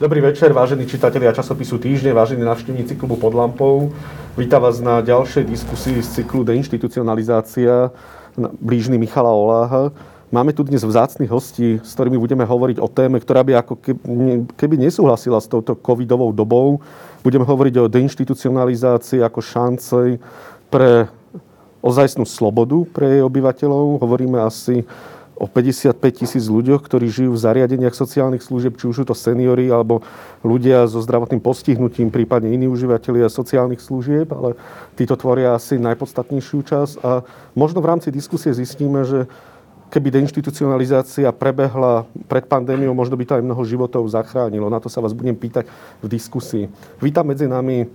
Dobrý večer, vážení čitatelia časopisu Týždne, vážení navštevníci klubu Pod lampou. Vítam vás na ďalšej diskusii z cyklu Deinstitucionalizácia blížny Michala Oláha. Máme tu dnes vzácných hostí, s ktorými budeme hovoriť o téme, ktorá by ako keby nesúhlasila s touto covidovou dobou. Budeme hovoriť o deinstitucionalizácii ako šance pre ozajstnú slobodu pre jej obyvateľov. Hovoríme asi o 55 tisíc ľuďoch, ktorí žijú v zariadeniach sociálnych služieb, či už sú to seniory alebo ľudia so zdravotným postihnutím, prípadne iní užívateľia sociálnych služieb, ale títo tvoria asi najpodstatnejšiu časť. A možno v rámci diskusie zistíme, že keby deinstitucionalizácia prebehla pred pandémiou, možno by to aj mnoho životov zachránilo. Na to sa vás budem pýtať v diskusii. Vítam medzi nami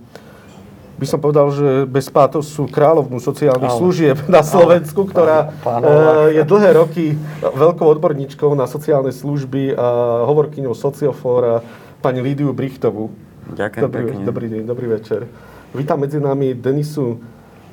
by som povedal, že bez sú kráľovnú sociálnych ale, služieb na Slovensku, ale, ktorá pán, eh, je dlhé roky veľkou odborníčkou na sociálne služby a hovorkyňou sociofóra pani Lídiu Brichtovú. Ďakujem dobrý, pekne. Dobrý deň, dobrý večer. Vítam medzi nami Denisu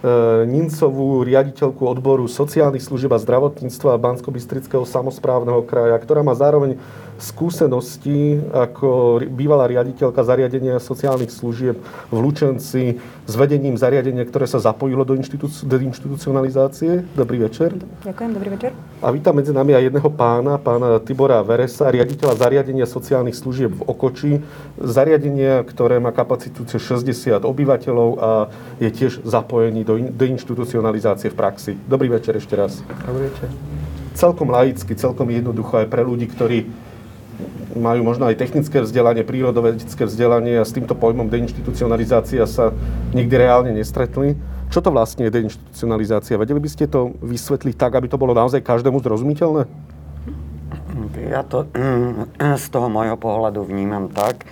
E, Nincovú, riaditeľku odboru sociálnych služieb a zdravotníctva bansko samozprávneho kraja, ktorá má zároveň skúsenosti ako bývalá riaditeľka zariadenia sociálnych služieb v Lučenci s vedením zariadenia, ktoré sa zapojilo do, inštitúci- do inštitucionalizácie. Dobrý večer. Ďakujem, dobrý večer. A vítam medzi nami aj jedného pána, pána Tibora Veresa, riaditeľa zariadenia sociálnych služieb v Okoči. Zariadenia, ktoré má kapacitu 60 obyvateľov a je tiež zapojený do do deinstitucionalizácie v praxi. Dobrý večer ešte raz. Dobrý večer. Celkom laicky, celkom jednoducho aj pre ľudí, ktorí majú možno aj technické vzdelanie, prírodovedecké vzdelanie a s týmto pojmom deinstitucionalizácia sa nikdy reálne nestretli. Čo to vlastne je deinstitucionalizácia? Vedeli by ste to vysvetliť tak, aby to bolo naozaj každému zrozumiteľné? Ja to z toho môjho pohľadu vnímam tak,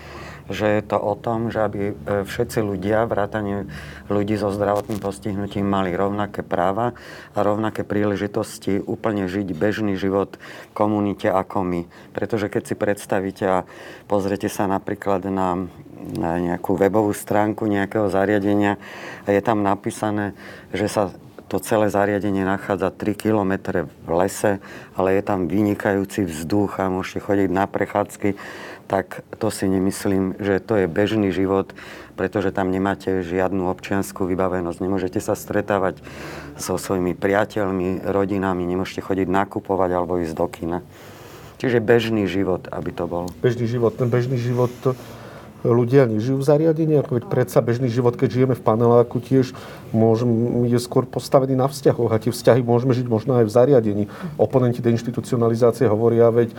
že je to o tom, že aby e, všetci ľudia, vrátane ľudí so zdravotným postihnutím, mali rovnaké práva a rovnaké príležitosti úplne žiť bežný život v komunite ako my. Pretože keď si predstavíte a pozrite sa napríklad na, na nejakú webovú stránku nejakého zariadenia a je tam napísané, že sa to celé zariadenie nachádza 3 km v lese, ale je tam vynikajúci vzduch a môžete chodiť na prechádzky tak to si nemyslím, že to je bežný život, pretože tam nemáte žiadnu občianskú vybavenosť. Nemôžete sa stretávať so svojimi priateľmi, rodinami, nemôžete chodiť nakupovať alebo ísť do kina. Čiže bežný život, aby to bol. Bežný život. Ten bežný život to ľudia nežijú v zariadeniach, veď predsa bežný život, keď žijeme v paneláku, tiež môžem, je skôr postavený na vzťahoch a tie vzťahy môžeme žiť možno aj v zariadení. Oponenti deinstitucionalizácie hovoria, veď e,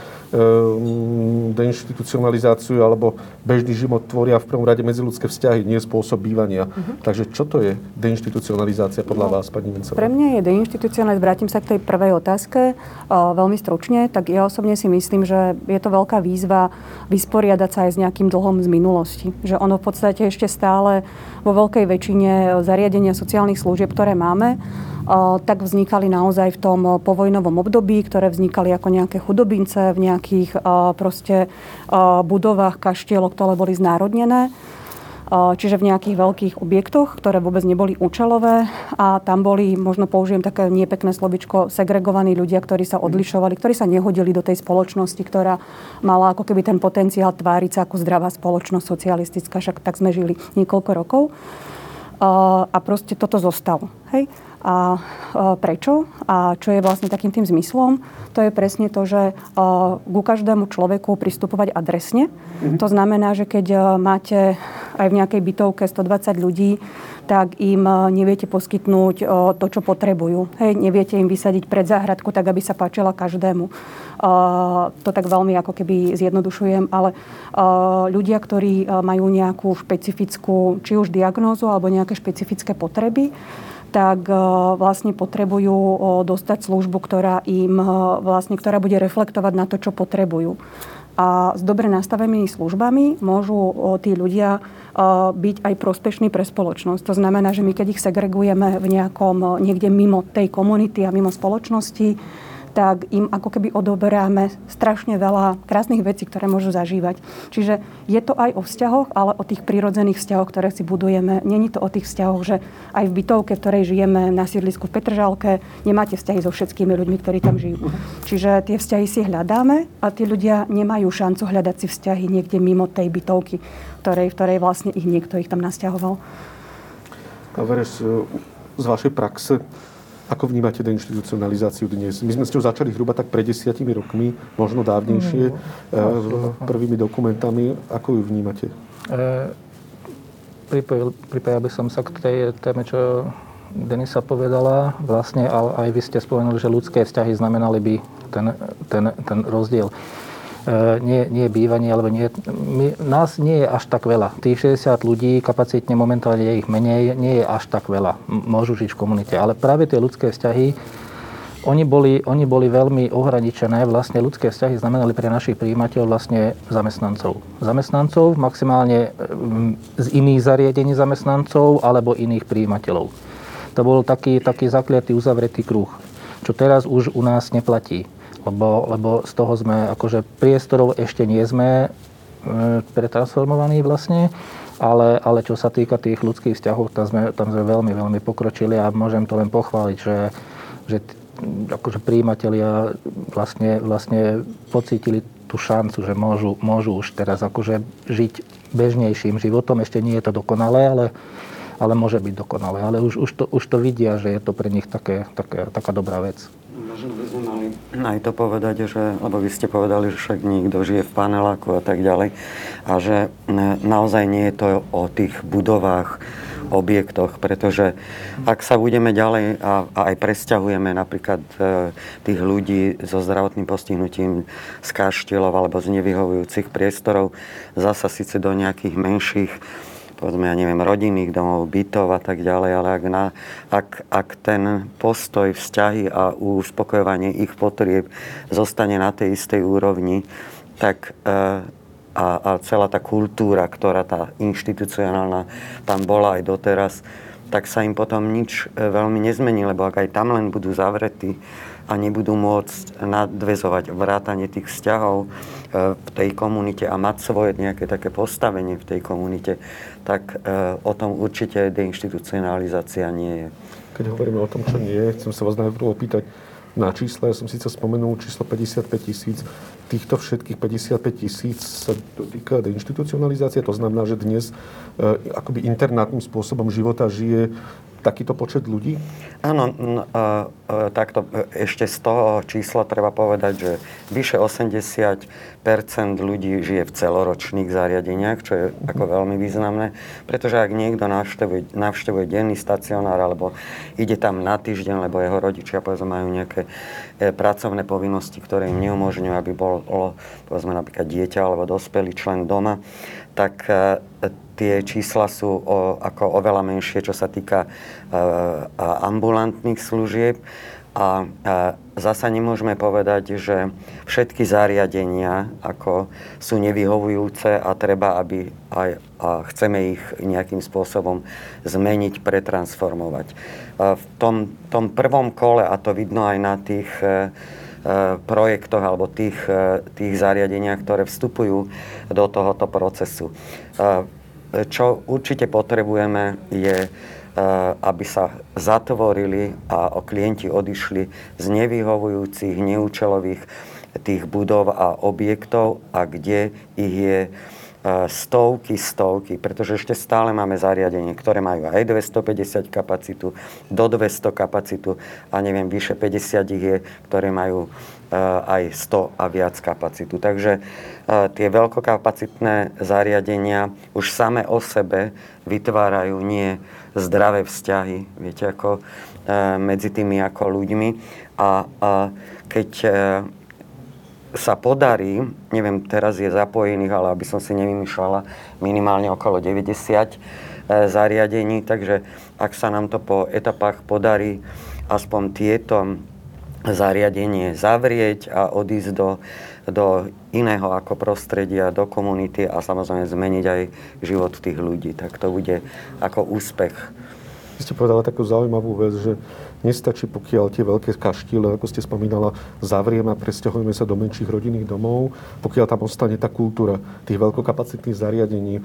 deinstitucionalizáciu alebo bežný život tvoria v prvom rade medziludské vzťahy, nie spôsob bývania. Uh-huh. Takže čo to je deinstitucionalizácia podľa no, vás, pani Mincová? Pre mňa je deinstitucionalizácia, vrátim sa k tej prvej otázke, uh, veľmi stručne, tak ja osobne si myslím, že je to veľká výzva vysporiadať sa aj s nejakým dlhom z minulosti. Že ono v podstate ešte stále vo veľkej väčšine zariadenia sociálnych služieb, ktoré máme, tak vznikali naozaj v tom povojnovom období, ktoré vznikali ako nejaké chudobince v nejakých proste budovách, kaštieloch, ktoré boli znárodnené čiže v nejakých veľkých objektoch, ktoré vôbec neboli účelové a tam boli, možno použijem také niepekné slovičko, segregovaní ľudia, ktorí sa odlišovali, ktorí sa nehodili do tej spoločnosti, ktorá mala ako keby ten potenciál tváriť sa ako zdravá spoločnosť socialistická, však tak sme žili niekoľko rokov. A proste toto zostalo. Hej? A prečo? A čo je vlastne takým tým zmyslom? To je presne to, že ku každému človeku pristupovať adresne. Mm-hmm. To znamená, že keď máte aj v nejakej bytovke 120 ľudí, tak im neviete poskytnúť to, čo potrebujú. Hej, neviete im vysadiť pred záhradku tak, aby sa páčila každému. To tak veľmi ako keby zjednodušujem, ale ľudia, ktorí majú nejakú špecifickú, či už diagnózu alebo nejaké špecifické potreby, tak e, vlastne potrebujú e, dostať službu, ktorá im e, vlastne, ktorá bude reflektovať na to, čo potrebujú. A s dobre nastavenými službami môžu tí ľudia byť aj prospešní pre spoločnosť. To znamená, že my keď ich segregujeme v nejakom, niekde mimo tej komunity a mimo spoločnosti, tak im ako keby odoberáme strašne veľa krásnych vecí, ktoré môžu zažívať. Čiže je to aj o vzťahoch, ale o tých prírodzených vzťahoch, ktoré si budujeme. Není to o tých vzťahoch, že aj v bytovke, v ktorej žijeme na sídlisku v Petržalke, nemáte vzťahy so všetkými ľuďmi, ktorí tam žijú. Čiže tie vzťahy si hľadáme a tí ľudia nemajú šancu hľadať si vzťahy niekde mimo tej bytovky, ktorej, v ktorej vlastne ich niekto ich tam nasťahoval. A vereš, z vašej praxe, ako vnímate deinstitucionalizáciu dnes? My sme s ňou začali hruba tak pred desiatimi rokmi, možno dávnejšie, mm, prvými dokumentami. Ako ju vnímate? E, pripojil, by som sa k tej téme, čo Denisa povedala. Vlastne aj vy ste spomenuli, že ľudské vzťahy znamenali by ten, ten, ten rozdiel. E, nie, nie bývanie, alebo nie, my, nás nie je až tak veľa. Tých 60 ľudí, kapacitne momentálne je ich menej, nie je až tak veľa. Môžu žiť v komunite. Ale práve tie ľudské vzťahy, oni boli, oni boli veľmi ohraničené. Vlastne ľudské vzťahy znamenali pre našich príjimateľov vlastne zamestnancov. Zamestnancov maximálne z iných zariadení zamestnancov alebo iných príjimateľov. To bol taký, taký zakliatý uzavretý kruh, čo teraz už u nás neplatí lebo, lebo z toho sme, akože priestorov ešte nie sme e, pretransformovaní vlastne, ale, ale čo sa týka tých ľudských vzťahov, tam sme, tam sme veľmi, veľmi pokročili a môžem to len pochváliť, že, že akože príjimatelia vlastne, vlastne pocítili tú šancu, že môžu, môžu už teraz akože žiť bežnejším životom. Ešte nie je to dokonalé, ale, ale môže byť dokonalé. Ale už, už, to, už to vidia, že je to pre nich také, také, taká dobrá vec. Možno by aj to povedať, že, lebo vy ste povedali, že však nikto žije v paneláku a tak ďalej, a že naozaj nie je to o tých budovách, objektoch, pretože ak sa budeme ďalej a, a aj presťahujeme napríklad e, tých ľudí so zdravotným postihnutím z kaštielov alebo z nevyhovujúcich priestorov, zasa síce do nejakých menších povedzme, ja neviem, rodinných domov, bytov a tak ďalej, ale ak, na, ak, ak ten postoj, vzťahy a uspokojovanie ich potrieb zostane na tej istej úrovni, tak e, a, a celá tá kultúra, ktorá tá inštitucionálna tam bola aj doteraz, tak sa im potom nič e, veľmi nezmení, lebo ak aj tam len budú zavretí, a nebudú môcť nadvezovať vrátanie tých vzťahov v tej komunite a mať svoje nejaké také postavenie v tej komunite, tak e, o tom určite deinstitucionalizácia nie je. Keď hovoríme o tom, čo nie je, chcem sa vás najprv opýtať na čísla. Ja som síce spomenul číslo 55 tisíc. Týchto všetkých 55 tisíc sa dotýka deinstitucionalizácie. To znamená, že dnes e, akoby internátnym spôsobom života žije takýto počet ľudí? Áno, no, takto e, ešte z toho čísla treba povedať, že vyše 80% ľudí žije v celoročných zariadeniach, čo je mm-hmm. ako veľmi významné, pretože ak niekto navštevuje, navštevuje denný stacionár alebo ide tam na týždeň, lebo jeho rodičia povedzme, majú nejaké e, pracovné povinnosti, ktoré im neumožňujú, aby bolo povedzme napríklad dieťa alebo dospelý člen doma, tak e, tie čísla sú o, ako oveľa menšie, čo sa týka e, ambulantných služieb. A, a zasa nemôžeme povedať, že všetky zariadenia ako sú nevyhovujúce a treba, aby aj, a chceme ich nejakým spôsobom zmeniť, pretransformovať. A v tom, tom prvom kole, a to vidno aj na tých e, e projektoch alebo tých, e, tých zariadeniach, ktoré vstupujú do tohoto procesu. E, čo určite potrebujeme je, e, aby sa zatvorili a klienti odišli z nevyhovujúcich, neúčelových tých budov a objektov a kde ich je e, stovky, stovky, pretože ešte stále máme zariadenie, ktoré majú aj 250 kapacitu, do 200 kapacitu a neviem, vyše 50 ich je, ktoré majú aj 100 a viac kapacitu. Takže eh, tie veľkokapacitné zariadenia už same o sebe vytvárajú nie zdravé vzťahy, viete, ako eh, medzi tými ako ľuďmi. A keď sa podarí, neviem, teraz je zapojených, ale aby som si nevymýšľala, minimálne okolo 90 zariadení, takže ak sa nám to po etapách podarí aspoň tieto zariadenie zavrieť a odísť do, do iného ako prostredia, do komunity a samozrejme zmeniť aj život tých ľudí. Tak to bude ako úspech. Vy ste povedali takú zaujímavú vec, že Nestačí, pokiaľ tie veľké kaštíle, ako ste spomínala, zavrieme a presťahujeme sa do menších rodinných domov, pokiaľ tam ostane tá kultúra tých veľkokapacitných zariadení.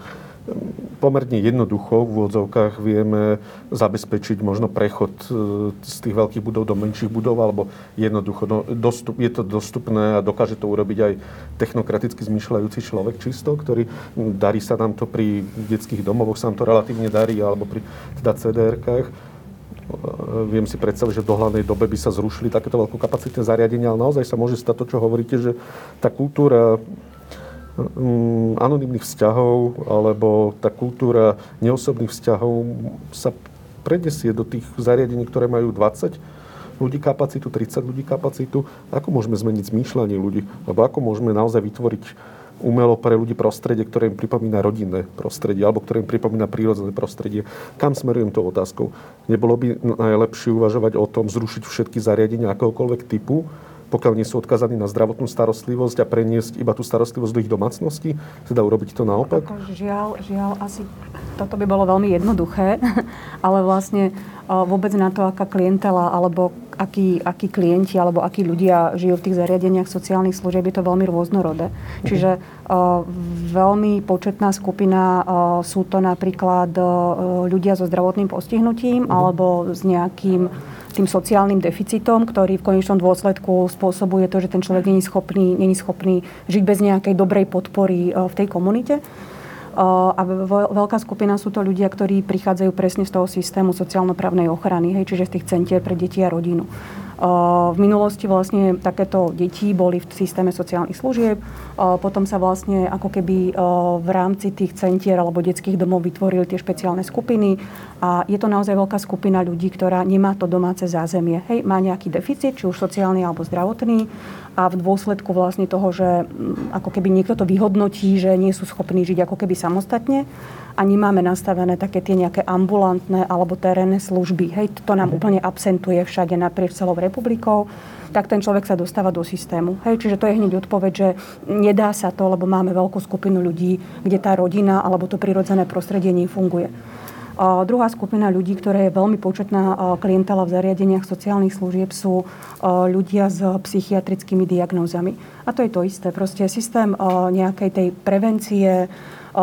Pomerne jednoducho v úvodzovkách vieme zabezpečiť možno prechod e, z tých veľkých budov do menších budov, alebo jednoducho no, dostup, je to dostupné a dokáže to urobiť aj technokraticky zmyšľajúci človek čisto, ktorý darí sa nám to pri detských domovoch, sa nám to relatívne darí, alebo pri teda CDR-kách Viem si predstaviť, že v dohľadnej dobe by sa zrušili takéto veľkokapacitné zariadenia, ale naozaj sa môže stať to, čo hovoríte, že tá kultúra anonimných vzťahov alebo tá kultúra neosobných vzťahov sa prenesie do tých zariadení, ktoré majú 20 ľudí kapacitu, 30 ľudí kapacitu. Ako môžeme zmeniť zmýšľanie ľudí? Alebo ako môžeme naozaj vytvoriť umelo pre ľudí prostredie, ktoré im pripomína rodinné prostredie alebo ktoré im pripomína prírodzené prostredie. Kam smerujem tou otázkou? Nebolo by najlepšie uvažovať o tom zrušiť všetky zariadenia akéhokoľvek typu, pokiaľ nie sú odkazaní na zdravotnú starostlivosť a preniesť iba tú starostlivosť do ich domácnosti? Teda urobiť to naopak? Žiaľ, žiaľ, asi toto by bolo veľmi jednoduché, ale vlastne vôbec na to, aká klientela alebo akí, akí klienti alebo akí ľudia žijú v tých zariadeniach sociálnych služieb, je to veľmi rôznorodé. Mhm. Čiže uh, veľmi početná skupina uh, sú to napríklad ľudia so zdravotným postihnutím uh-huh. alebo s nejakým tým sociálnym deficitom, ktorý v konečnom dôsledku spôsobuje to, že ten človek není schopný, není schopný žiť bez nejakej dobrej podpory v tej komunite. A veľká skupina sú to ľudia, ktorí prichádzajú presne z toho systému sociálno-právnej ochrany, hej, čiže z tých centier pre deti a rodinu. V minulosti vlastne takéto deti boli v systéme sociálnych služieb, potom sa vlastne ako keby v rámci tých centier alebo detských domov vytvorili tie špeciálne skupiny a je to naozaj veľká skupina ľudí, ktorá nemá to domáce zázemie. Hej, má nejaký deficit, či už sociálny alebo zdravotný a v dôsledku vlastne toho, že ako keby niekto to vyhodnotí, že nie sú schopní žiť ako keby samostatne, a nemáme nastavené také tie nejaké ambulantné alebo terénne služby. Hej, to nám mm. úplne absentuje všade naprieč celou republikou tak ten človek sa dostáva do systému. Hej, čiže to je hneď odpoveď, že nedá sa to, lebo máme veľkú skupinu ľudí, kde tá rodina alebo to prirodzené prostredie nefunguje. A druhá skupina ľudí, ktorá je veľmi početná klientela v zariadeniach sociálnych služieb, sú ľudia s psychiatrickými diagnózami. A to je to isté. Proste systém nejakej tej prevencie,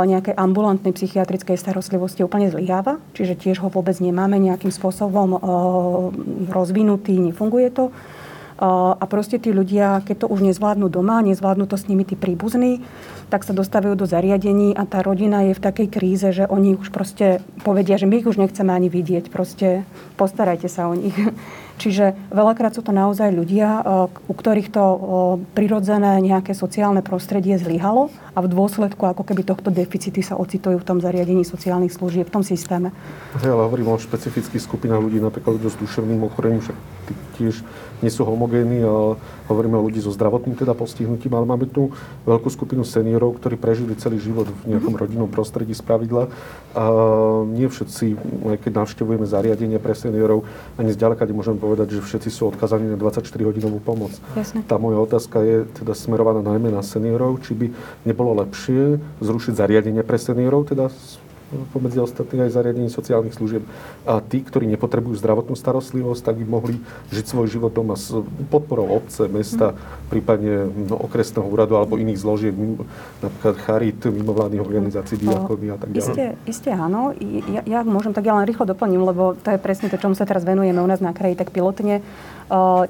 nejakej ambulantnej psychiatrickej starostlivosti úplne zlyháva, čiže tiež ho vôbec nemáme nejakým spôsobom rozvinutý, nefunguje to. A proste tí ľudia, keď to už nezvládnu doma, nezvládnu to s nimi tí príbuzní, tak sa dostávajú do zariadení a tá rodina je v takej kríze, že oni už proste povedia, že my ich už nechceme ani vidieť, proste postarajte sa o nich. Čiže veľakrát sú to naozaj ľudia, u ktorých to prirodzené nejaké sociálne prostredie zlyhalo a v dôsledku ako keby tohto deficity sa ocitujú v tom zariadení sociálnych služieb, v tom systéme. Ja, ale hovorím o špecifických skupinách ľudí, napríklad ľudia s duševným ochorením, však tiež nie sú homogénni, hovoríme o ľudí so zdravotným teda postihnutím, ale máme tu veľkú skupinu seniorov, ktorí prežili celý život v nejakom rodinnom prostredí z pravidla. Nie všetci, keď navštevujeme zariadenie pre seniorov, ani zďaleka nemôžem povedať, že všetci sú odkazaní na 24-hodinovú pomoc. Jasne. Tá moja otázka je teda smerovaná najmä na seniorov, či by nebolo lepšie zrušiť zariadenie pre seniorov, teda pomedzi ostatných aj zariadení sociálnych služieb. A tí, ktorí nepotrebujú zdravotnú starostlivosť, tak by mohli žiť svoj život doma s podporou obce, mesta, mm. prípadne no, okresného úradu alebo iných zložiek, napríklad charit, mimovládnych organizácií, diakony a tak ďalej. Isté, isté áno. Ja, ja môžem, tak ja len rýchlo doplním, lebo to je presne to, čomu sa teraz venujeme u nás na kraji, tak pilotne.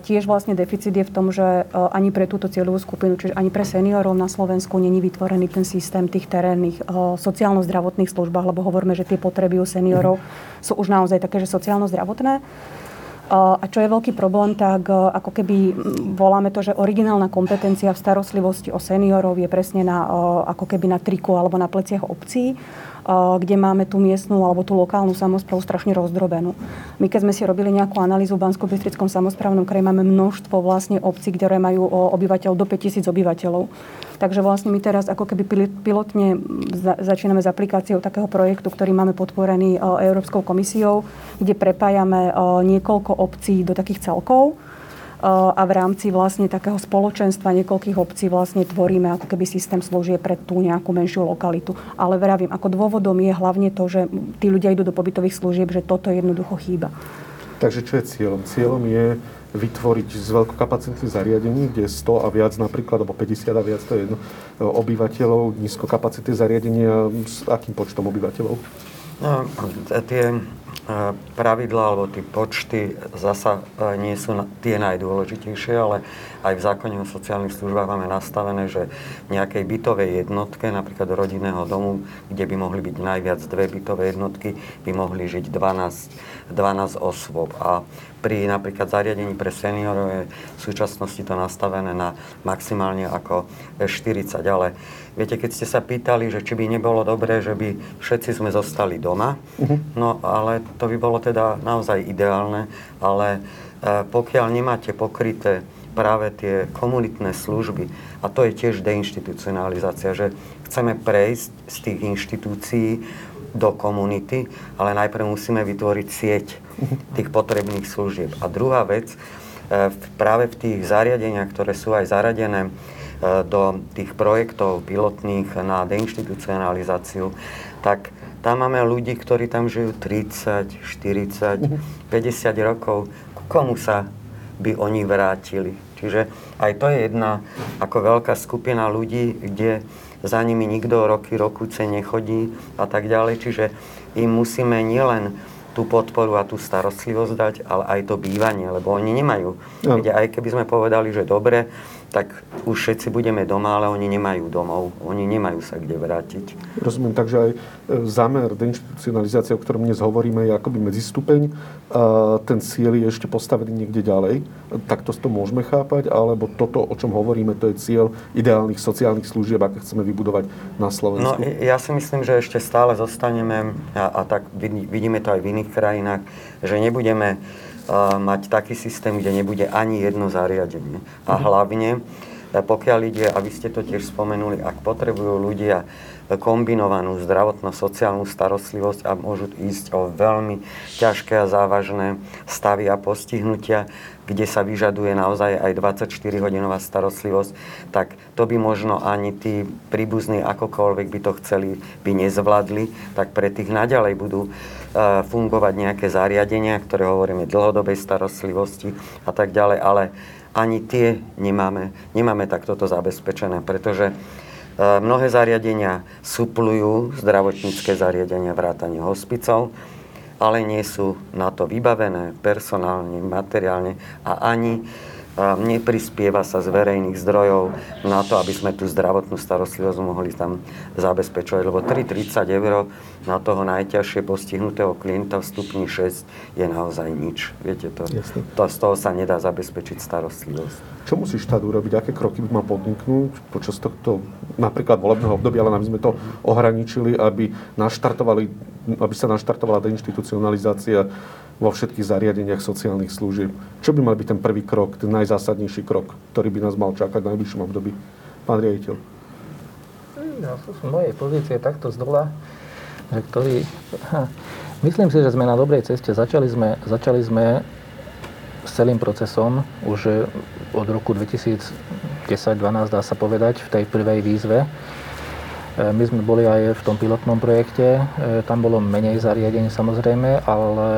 Tiež vlastne deficit je v tom, že ani pre túto cieľovú skupinu, čiže ani pre seniorov na Slovensku není vytvorený ten systém tých terénnych sociálno-zdravotných službách, lebo hovoríme, že tie potreby u seniorov sú už naozaj také, že sociálno-zdravotné. A čo je veľký problém, tak ako keby voláme to, že originálna kompetencia v starostlivosti o seniorov je presne na, ako keby na triku alebo na pleciach obcí kde máme tú miestnú alebo tú lokálnu samozprávu strašne rozdrobenú. My keď sme si robili nejakú analýzu v bansko bystrickom samozprávnom kraji, máme množstvo vlastne obcí, ktoré majú obyvateľov do 5000 obyvateľov. Takže vlastne my teraz ako keby pilotne začíname s aplikáciou takého projektu, ktorý máme podporený Európskou komisiou, kde prepájame niekoľko obcí do takých celkov a v rámci vlastne takého spoločenstva niekoľkých obcí vlastne tvoríme ako keby systém služie pre tú nejakú menšiu lokalitu. Ale vravím, ako dôvodom je hlavne to, že tí ľudia idú do pobytových služieb, že toto jednoducho chýba. Takže čo je cieľom? Cieľom je vytvoriť z veľkokapacitných zariadení, kde je 100 a viac napríklad, alebo 50 a viac, to je jedno, obyvateľov, nízkokapacitné zariadenia s akým počtom obyvateľov? No, tie pravidlá alebo tie počty zasa e, nie sú tie najdôležitejšie, ale aj v zákone o sociálnych službách máme nastavené, že v nejakej bytovej jednotke, napríklad rodinného domu, kde by mohli byť najviac dve bytové jednotky, by mohli žiť 12, 12 osôb. A pri napríklad zariadení pre seniorov je v súčasnosti to nastavené na maximálne ako 40, ale Viete, keď ste sa pýtali, že či by nebolo dobré, že by všetci sme zostali doma, uh-huh. no ale to by bolo teda naozaj ideálne, ale e, pokiaľ nemáte pokryté práve tie komunitné služby, a to je tiež deinstitucionalizácia, že chceme prejsť z tých inštitúcií do komunity, ale najprv musíme vytvoriť sieť mhm. tých potrebných služieb. A druhá vec, e, práve v tých zariadeniach, ktoré sú aj zaradené do tých projektov pilotných na deinstitucionalizáciu, tak tam máme ľudí, ktorí tam žijú 30, 40, 50 rokov. K komu sa by oni vrátili? Čiže aj to je jedna ako veľká skupina ľudí, kde za nimi nikto roky, rokuce nechodí a tak ďalej. Čiže im musíme nielen tú podporu a tú starostlivosť dať, ale aj to bývanie, lebo oni nemajú. No. aj keby sme povedali, že dobre, tak už všetci budeme doma, ale oni nemajú domov. Oni nemajú sa kde vrátiť. Rozumiem, takže aj e, zámer deinstitucionalizácie, o ktorom dnes hovoríme, je akoby medzistupeň. A ten cieľ je ešte postavený niekde ďalej. Takto to môžeme chápať, alebo toto, o čom hovoríme, to je cieľ ideálnych sociálnych služieb, aké chceme vybudovať na Slovensku? No, ja si myslím, že ešte stále zostaneme, a, a tak vidíme to aj v iných krajinách, že nebudeme mať taký systém, kde nebude ani jedno zariadenie. A mhm. hlavne, e, pokiaľ ide, a vy ste to tiež spomenuli, ak potrebujú ľudia kombinovanú zdravotno-sociálnu starostlivosť a môžu ísť o veľmi ťažké a závažné stavy a postihnutia, kde sa vyžaduje naozaj aj 24-hodinová starostlivosť, tak to by možno ani tí príbuzní akokoľvek by to chceli, by nezvládli, tak pre tých naďalej budú fungovať nejaké zariadenia, ktoré hovoríme dlhodobej starostlivosti a tak ďalej, ale ani tie nemáme, nemáme takto to zabezpečené, pretože mnohé zariadenia suplujú zdravotnícke zariadenia vrátane hospicov, ale nie sú na to vybavené personálne, materiálne a ani neprispieva sa z verejných zdrojov na to, aby sme tú zdravotnú starostlivosť mohli tam zabezpečovať. Lebo 3,30 eur na toho najťažšie postihnutého klienta v stupni 6 je naozaj nič. Viete, to, to, z toho sa nedá zabezpečiť starostlivosť. Čo musí štát urobiť? Aké kroky by mal podniknúť počas tohto napríklad volebného obdobia, ale aby sme to ohraničili, aby, naštartovali, aby sa naštartovala deinstitucionalizácia vo všetkých zariadeniach sociálnych služieb. Čo by mal byť ten prvý krok, ten najzásadnejší krok, ktorý by nás mal čakať v najbližšom období? Pán riaditeľ. Ja z mojej pozície takto z dola, ktorý... Myslím si, že sme na dobrej ceste. Začali sme, začali sme s celým procesom už od roku 2010-2012, dá sa povedať, v tej prvej výzve E, my sme boli aj v tom pilotnom projekte, e, tam bolo menej zariadení samozrejme, ale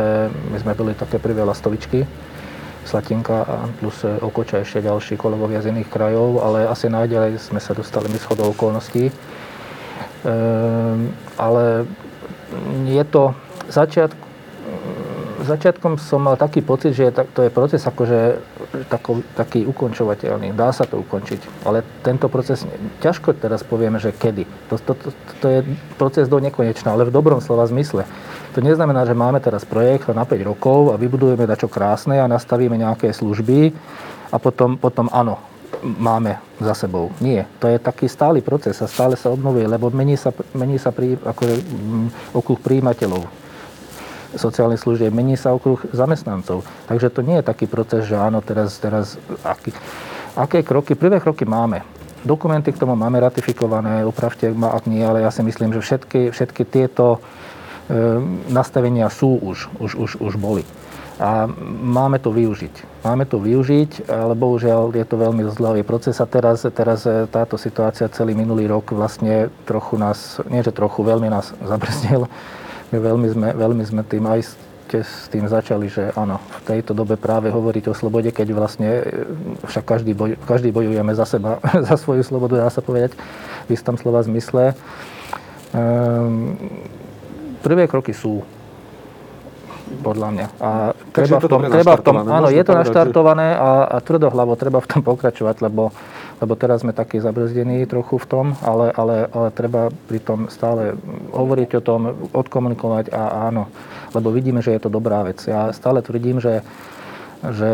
my sme boli také prvé lastovičky, Slatinka a plus Okoča ešte ďalší kolegovia z iných krajov, ale asi najďalej sme sa dostali my schodou okolností. E, ale je to začiatku, začiatkom som mal taký pocit, že to je proces akože taký ukončovateľný. Dá sa to ukončiť. Ale tento proces, ťažko teraz povieme, že kedy. To, to, to, to je proces do nekonečna, ale v dobrom slova zmysle. To neznamená, že máme teraz projekt na 5 rokov a vybudujeme dačo krásne a nastavíme nejaké služby a potom, potom áno, máme za sebou. Nie. To je taký stály proces a stále sa obnovuje, lebo mení sa, mení sa prí, ako, mm, okruh príjimateľov sociálnych služieb, mení sa okruh zamestnancov. Takže to nie je taký proces, že áno, teraz, teraz aký, aké kroky, prvé kroky máme. Dokumenty k tomu máme ratifikované, upravte ma, ak nie, ale ja si myslím, že všetky, všetky tieto e, nastavenia sú už, už, už, už boli. A máme to využiť. Máme to využiť, ale bohužiaľ je to veľmi zdlhavý proces a teraz, teraz e, táto situácia celý minulý rok vlastne trochu nás, nie že trochu, veľmi nás zabrzdil veľmi sme, veľmi sme tým aj ste s tým začali, že áno, v tejto dobe práve hovoriť o slobode, keď vlastne e, však každý, boj, každý bojujeme za seba, za svoju slobodu, dá sa povedať v istom slova zmysle. Um, prvé kroky sú podľa mňa. A treba v tom, treba v tom, áno, je to naštartované a, a tvrdohlavo treba v tom pokračovať, lebo, lebo teraz sme takí zabrzdení trochu v tom, ale, ale, ale treba pri tom stále hovoriť o tom, odkomunikovať a áno, lebo vidíme, že je to dobrá vec. Ja stále tvrdím, že, že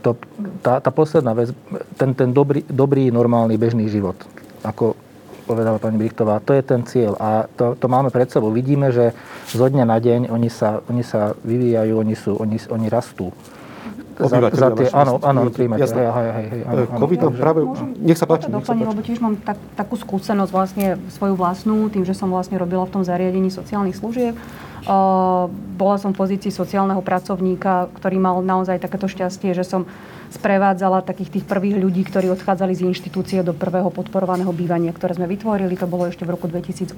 to, tá, tá posledná vec, ten, ten dobrý, dobrý, normálny, bežný život, ako povedala pani Brichtová, to je ten cieľ. A to, to máme pred sebou. Vidíme, že zo dňa na deň oni sa, oni sa vyvíjajú, oni, sú, oni, oni rastú. Za, za tie, áno, áno, príjmate. Hej, hej, hej, áno, COVID nám práve... Nech sa páči. Nech sa páči. lebo tiež mám tak, takú skúsenosť vlastne svoju vlastnú, tým, že som vlastne robila v tom zariadení sociálnych služieb. Uh, bola som v pozícii sociálneho pracovníka, ktorý mal naozaj takéto šťastie, že som sprevádzala takých tých prvých ľudí, ktorí odchádzali z inštitúcie do prvého podporovaného bývania, ktoré sme vytvorili. To bolo ešte v roku 2008.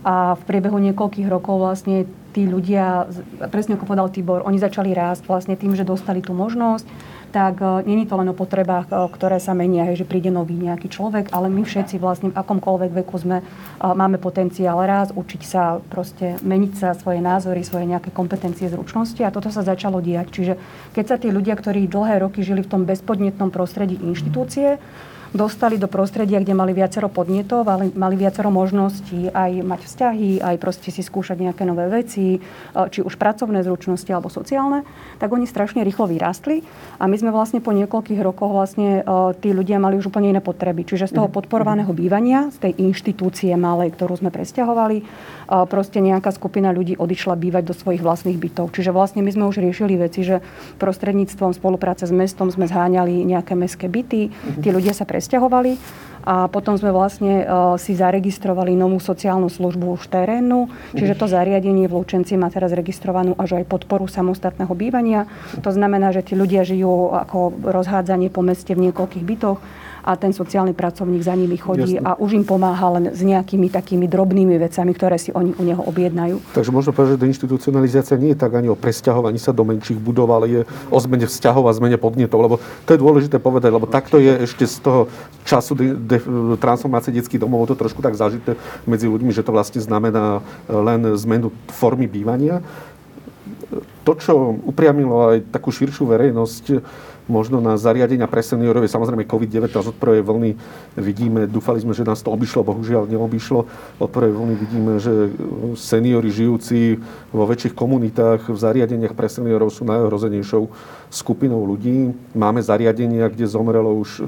A v priebehu niekoľkých rokov vlastne tí ľudia, presne ako povedal Tibor, oni začali rásť vlastne tým, že dostali tú možnosť tak uh, není to len o potrebách, uh, ktoré sa menia, že príde nový nejaký človek, ale my všetci vlastne v akomkoľvek veku sme, uh, máme potenciál raz učiť sa proste, meniť sa svoje názory, svoje nejaké kompetencie, zručnosti a toto sa začalo diať. Čiže keď sa tí ľudia, ktorí dlhé roky žili v tom bezpodnetnom prostredí inštitúcie, dostali do prostredia, kde mali viacero podnetov, ale mali viacero možností aj mať vzťahy, aj proste si skúšať nejaké nové veci, e, či už pracovné zručnosti alebo sociálne, tak oni strašne rýchlo vyrástli a my sme vlastne po niekoľkých rokoch vlastne e, tí ľudia mali už úplne iné potreby. Čiže z toho mhm. podporovaného bývania, z tej inštitúcie malej, ktorú sme presťahovali, proste nejaká skupina ľudí odišla bývať do svojich vlastných bytov. Čiže vlastne my sme už riešili veci, že prostredníctvom spolupráce s mestom sme zháňali nejaké mestské byty, tí ľudia sa pre presťahovali a potom sme vlastne uh, si zaregistrovali novú sociálnu službu už terénnu, čiže to zariadenie v Lučenci má teraz registrovanú až aj podporu samostatného bývania. To znamená, že tí ľudia žijú ako rozhádzanie po meste v niekoľkých bytoch a ten sociálny pracovník za nimi chodí Jasne. a už im pomáha len s nejakými takými drobnými vecami, ktoré si oni u neho objednajú. Takže možno povedať, že deinstitucionalizácia nie je tak ani o presťahovaní sa do menších budov, ale je o zmene vzťahov a zmene podnetov, lebo to je dôležité povedať, lebo takto je ešte z toho času de- de- transformácie detských domov to trošku tak zažité medzi ľuďmi, že to vlastne znamená len zmenu formy bývania. To, čo upriamilo aj takú širšiu verejnosť, možno na zariadenia pre seniorov je samozrejme COVID-19 od prvej vlny vidíme, dúfali sme, že nás to obišlo, bohužiaľ neobišlo. Od prvej vlny vidíme, že seniori žijúci vo väčších komunitách v zariadeniach pre seniorov sú najohrozenejšou skupinou ľudí. Máme zariadenia, kde zomrelo už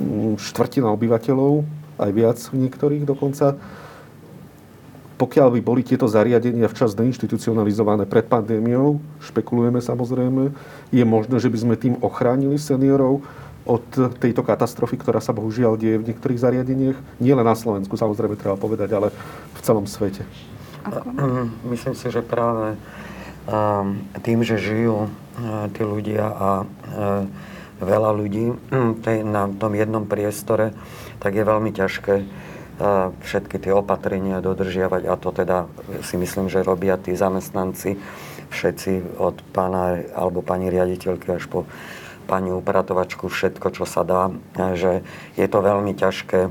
mm, štvrtina obyvateľov, aj viac niektorých dokonca pokiaľ by boli tieto zariadenia včas deinstitucionalizované pred pandémiou, špekulujeme samozrejme, je možné, že by sme tým ochránili seniorov od tejto katastrofy, ktorá sa bohužiaľ deje v niektorých zariadeniach. Nie len na Slovensku, samozrejme treba povedať, ale v celom svete. Ako? Myslím si, že práve ehm, tým, že žijú eh, tí ľudia a eh, veľa ľudí na tom jednom priestore, tak je veľmi ťažké všetky tie opatrenia dodržiavať a to teda si myslím, že robia tí zamestnanci všetci od pána alebo pani riaditeľky až po pani upratovačku všetko, čo sa dá, že je to veľmi ťažké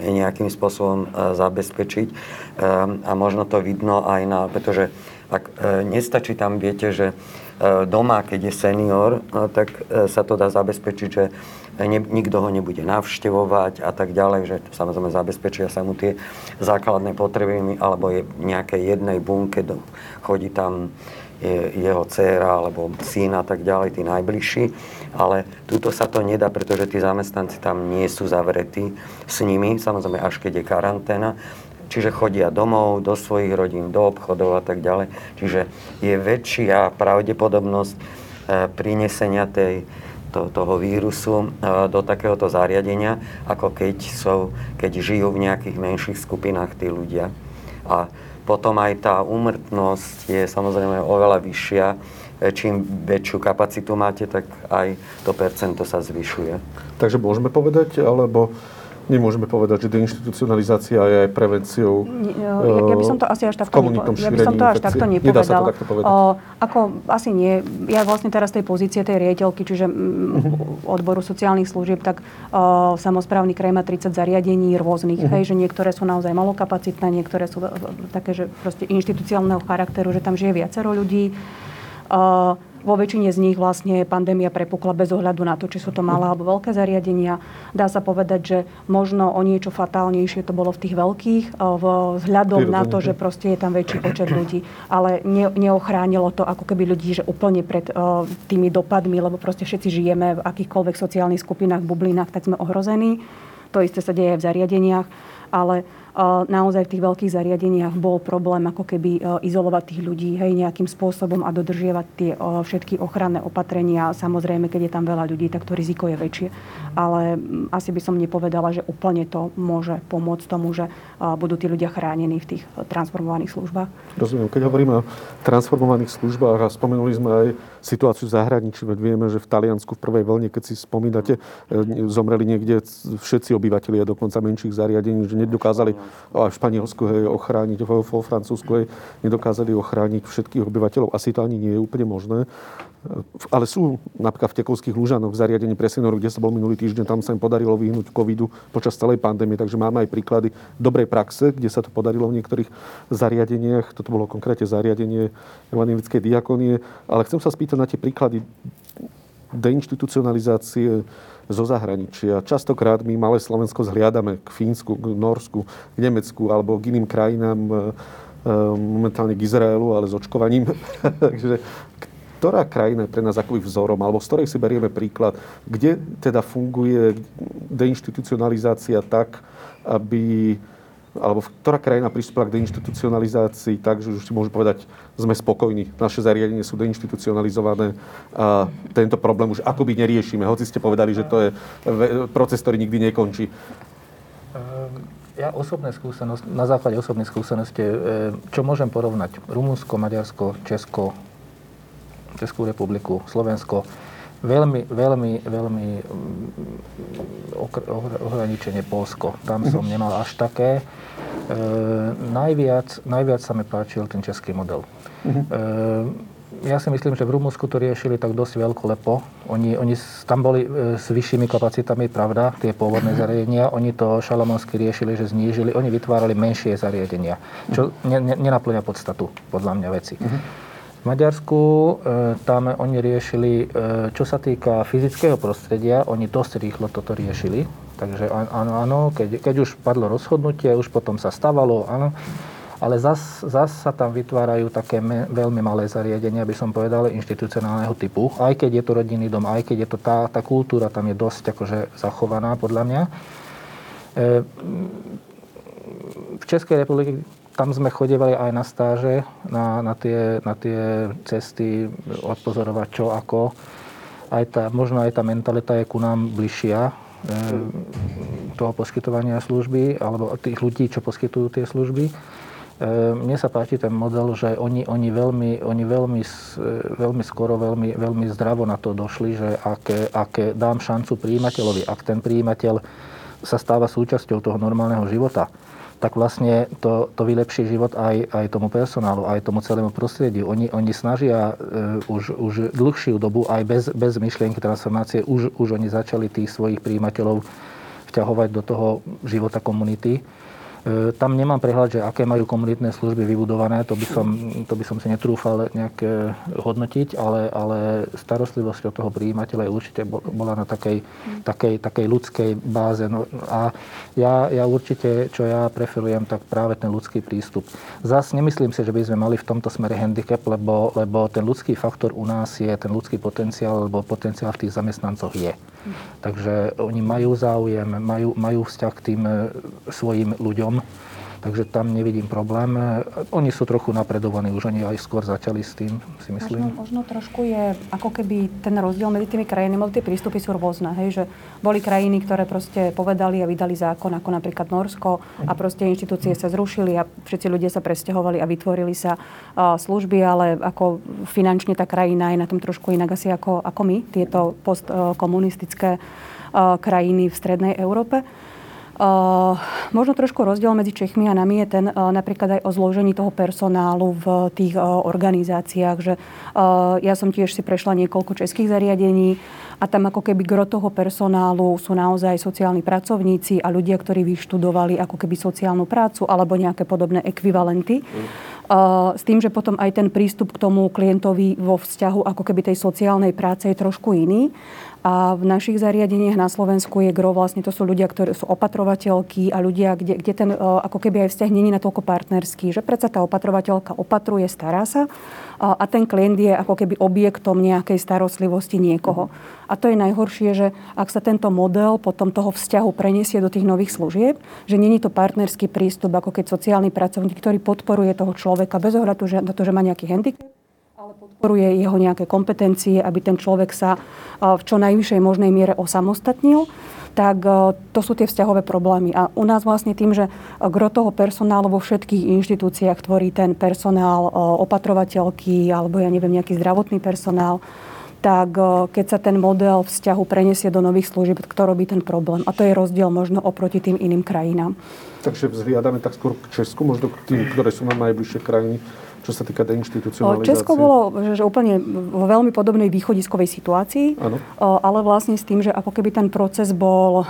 nejakým spôsobom e, zabezpečiť. E, a možno to vidno aj na, pretože ak e, nestačí tam, viete, že doma, keď je senior, tak sa to dá zabezpečiť, že ne, nikto ho nebude navštevovať a tak ďalej, že samozrejme zabezpečia sa mu tie základné potreby, alebo je v nejakej jednej bunke, do, chodí tam je, jeho dcéra alebo syn a tak ďalej, tí najbližší. Ale túto sa to nedá, pretože tí zamestnanci tam nie sú zavretí s nimi, samozrejme až keď je karanténa. Čiže chodia domov, do svojich rodín, do obchodov a tak ďalej. Čiže je väčšia pravdepodobnosť e, prinesenia tej, to, toho vírusu e, do takéhoto zariadenia, ako keď, sú, keď žijú v nejakých menších skupinách tí ľudia. A potom aj tá úmrtnosť je samozrejme oveľa vyššia. E, čím väčšiu kapacitu máte, tak aj to percento sa zvyšuje. Takže môžeme povedať, alebo nemôžeme povedať, že deinstitucionalizácia je aj prevenciou ja, ja by som to asi až takto, nepo, ja by som to až takto nepovedala. Nedá sa to takto povedať. O, ako asi nie. Ja vlastne teraz tej pozície tej riaditeľky, čiže uh-huh. odboru sociálnych služieb, tak o, samozprávny kraj má 30 zariadení rôznych, uh-huh. hej, že niektoré sú naozaj malokapacitné, niektoré sú také, že proste inštitucionálneho charakteru, že tam žije viacero ľudí. O, vo väčšine z nich vlastne pandémia prepukla bez ohľadu na to, či sú to malé alebo veľké zariadenia. Dá sa povedať, že možno o niečo fatálnejšie to bolo v tých veľkých, eh, vzhľadom na to, že proste je tam väčší počet ľudí. Ale ne, neochránilo to ako keby ľudí, že úplne pred uh, tými dopadmi, lebo proste všetci žijeme v akýchkoľvek sociálnych skupinách, bublinách, tak sme ohrození. To isté sa deje aj v zariadeniach. Ale naozaj v tých veľkých zariadeniach bol problém ako keby izolovať tých ľudí hej, nejakým spôsobom a dodržiavať tie všetky ochranné opatrenia. Samozrejme, keď je tam veľa ľudí, tak to riziko je väčšie. Ale asi by som nepovedala, že úplne to môže pomôcť tomu, že budú tí ľudia chránení v tých transformovaných službách. Rozumiem. Keď hovoríme o transformovaných službách a spomenuli sme aj situáciu v zahraničí, veď vieme, že v Taliansku v prvej vlne, keď si spomínate, e, zomreli niekde všetci obyvateľia dokonca menších zariadení, že nedokázali aj v Španielsku hej, ochrániť, vo, Francúzsku hej, nedokázali ochrániť všetkých obyvateľov. Asi to ani nie je úplne možné. Ale sú napríklad v Tekovských Lužanoch v zariadení pre seniorov, kde sa bol minulý týždeň, tam sa im podarilo vyhnúť covidu počas celej pandémie, takže máme aj príklady dobrej praxe, kde sa to podarilo v niektorých zariadeniach. Toto bolo konkrétne zariadenie evangelickej diakonie. Ale chcem sa spýtať na tie príklady deinstitucionalizácie zo zahraničia. Častokrát my malé Slovensko zhliadame k Fínsku, k Norsku, k Nemecku alebo k iným krajinám, e, e, momentálne k Izraelu, ale s očkovaním. Takže ktorá krajina je pre nás akoby vzorom, alebo z ktorej si berieme príklad, kde teda funguje deinstitucionalizácia tak, aby alebo ktorá krajina pristúpila k deinstitucionalizácii tak, že už si môžu povedať, sme spokojní, naše zariadenie sú deinstitucionalizované a tento problém už akoby neriešime. Hoci ste povedali, že to je proces, ktorý nikdy nekončí. Ehm, ja osobné skúsenosti, na základe osobnej skúsenosti, e, čo môžem porovnať? Rumunsko, Maďarsko, Česko, Českú republiku, Slovensko, veľmi, veľmi, veľmi mm, ohraničenie Polsko. Tam som nemal až také. E, najviac, najviac sa mi páčil ten český model. Uh-huh. E, ja si myslím, že v Rumunsku to riešili tak dosť veľkolepo. Oni, oni tam boli e, s vyššími kapacitami, pravda, tie pôvodné uh-huh. zariadenia. Oni to šalamonsky riešili, že znížili. Oni vytvárali menšie zariadenia, čo ne, ne, nenaplňa podstatu, podľa mňa, veci. Uh-huh. V Maďarsku e, tam oni riešili, e, čo sa týka fyzického prostredia, oni dosť rýchlo toto riešili. Takže áno, áno, keď, keď už padlo rozhodnutie, už potom sa stavalo, áno. Ale zase zas sa tam vytvárajú také me, veľmi malé zariadenia, by som povedal, inštitucionálneho typu. Aj keď je to rodinný dom, aj keď je to tá, tá kultúra tam je dosť akože zachovaná, podľa mňa. E, v Českej republike tam sme chodevali aj na stáže, na, na, tie, na tie cesty, odpozorovať čo, ako. Aj tá, možno aj tá mentalita je ku nám bližšia toho poskytovania služby, alebo tých ľudí, čo poskytujú tie služby. Mne sa páči ten model, že oni, oni, veľmi, oni veľmi, veľmi skoro, veľmi, veľmi zdravo na to došli, že aké, aké dám šancu príjimateľovi, ak ten príjimateľ sa stáva súčasťou toho normálneho života, tak vlastne to, to vylepší život aj, aj tomu personálu, aj tomu celému prostrediu. Oni, oni snažia uh, už, už dlhšiu dobu, aj bez, bez myšlienky transformácie, už, už oni začali tých svojich príjimateľov vťahovať do toho života komunity. E, tam nemám prehľad, že aké majú komunitné služby vybudované, to by som, to by som si netrúfal nejak hodnotiť, ale, ale starostlivosť od toho príjimateľa je určite bola na takej, takej, takej ľudskej báze. No a ja, ja určite, čo ja preferujem, tak práve ten ľudský prístup. Zas nemyslím si, že by sme mali v tomto smere handicap, lebo, lebo ten ľudský faktor u nás je, ten ľudský potenciál, alebo potenciál v tých zamestnancoch je. Takže oni majú záujem, majú, majú vzťah k tým e, svojim ľuďom Takže tam nevidím problém. Oni sú trochu napredovaní, už oni aj skôr začali s tým, si myslím. Možno, možno trošku je ako keby ten rozdiel medzi tými krajinami, lebo tie prístupy sú rôzne. Hej, že boli krajiny, ktoré proste povedali a vydali zákon, ako napríklad Norsko, a proste inštitúcie sa zrušili a všetci ľudia sa presťahovali a vytvorili sa služby, ale ako finančne tá krajina je na tom trošku inak asi ako, ako my, tieto postkomunistické krajiny v strednej Európe. Možno trošku rozdiel medzi Čechmi a nami je ten uh, napríklad aj o zložení toho personálu v tých uh, organizáciách, že ja som tiež si prešla niekoľko českých zariadení a tam ako keby gro toho personálu sú naozaj sociálni pracovníci a ľudia, ktorí vyštudovali ako keby sociálnu prácu alebo nejaké podobné ekvivalenty. S tým, že potom aj ten prístup k tomu klientovi vo vzťahu ako keby tej sociálnej práce je trošku iný. A v našich zariadeniach na Slovensku je gro, vlastne to sú ľudia, ktorí sú opatrovateľky a ľudia, kde, kde ten ako keby aj vzťah není natoľko partnerský, že predsa tá opatrovateľka opatruje, stará sa a ten klient je ako keby objektom nejakej starostlivosti niekoho. A to je najhoršie, že ak sa tento model potom toho vzťahu preniesie do tých nových služieb, že není to partnerský prístup, ako keď sociálny pracovník, ktorý podporuje toho človeka bez ohľadu na to, že má nejaký handicap, podporuje jeho nejaké kompetencie, aby ten človek sa v čo najvyššej možnej miere osamostatnil tak to sú tie vzťahové problémy. A u nás vlastne tým, že gro toho personálu vo všetkých inštitúciách tvorí ten personál opatrovateľky alebo ja neviem, nejaký zdravotný personál, tak keď sa ten model vzťahu preniesie do nových služieb, kto robí ten problém. A to je rozdiel možno oproti tým iným krajinám. Takže vzhliadame tak skôr k Česku, možno k tým, ktoré sú nám najbližšie krajiny čo sa týka deinstitucionalizácie? Česko bolo že, že úplne vo veľmi podobnej východiskovej situácii, ano. ale vlastne s tým, že ako keby ten proces bol,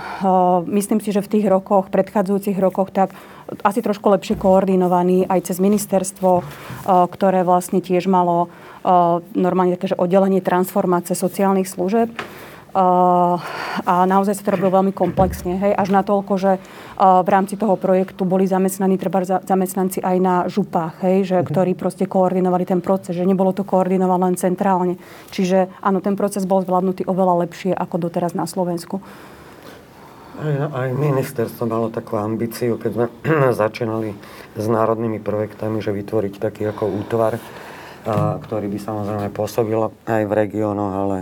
myslím si, že v tých rokoch, predchádzajúcich rokoch, tak asi trošku lepšie koordinovaný aj cez ministerstvo, ktoré vlastne tiež malo normálne také, že oddelenie transformácie sociálnych služeb a naozaj sa to robilo veľmi komplexne. Hej, až na toľko, že v rámci toho projektu boli zamestnaní treba zamestnanci aj na župách, hej, že, uh-huh. ktorí proste koordinovali ten proces, že nebolo to koordinované len centrálne. Čiže áno, ten proces bol zvládnutý oveľa lepšie ako doteraz na Slovensku. Aj, aj ministerstvo malo takú ambíciu, keď sme začínali s národnými projektami, že vytvoriť taký ako útvar, a, ktorý by samozrejme pôsobil aj v regiónoch, ale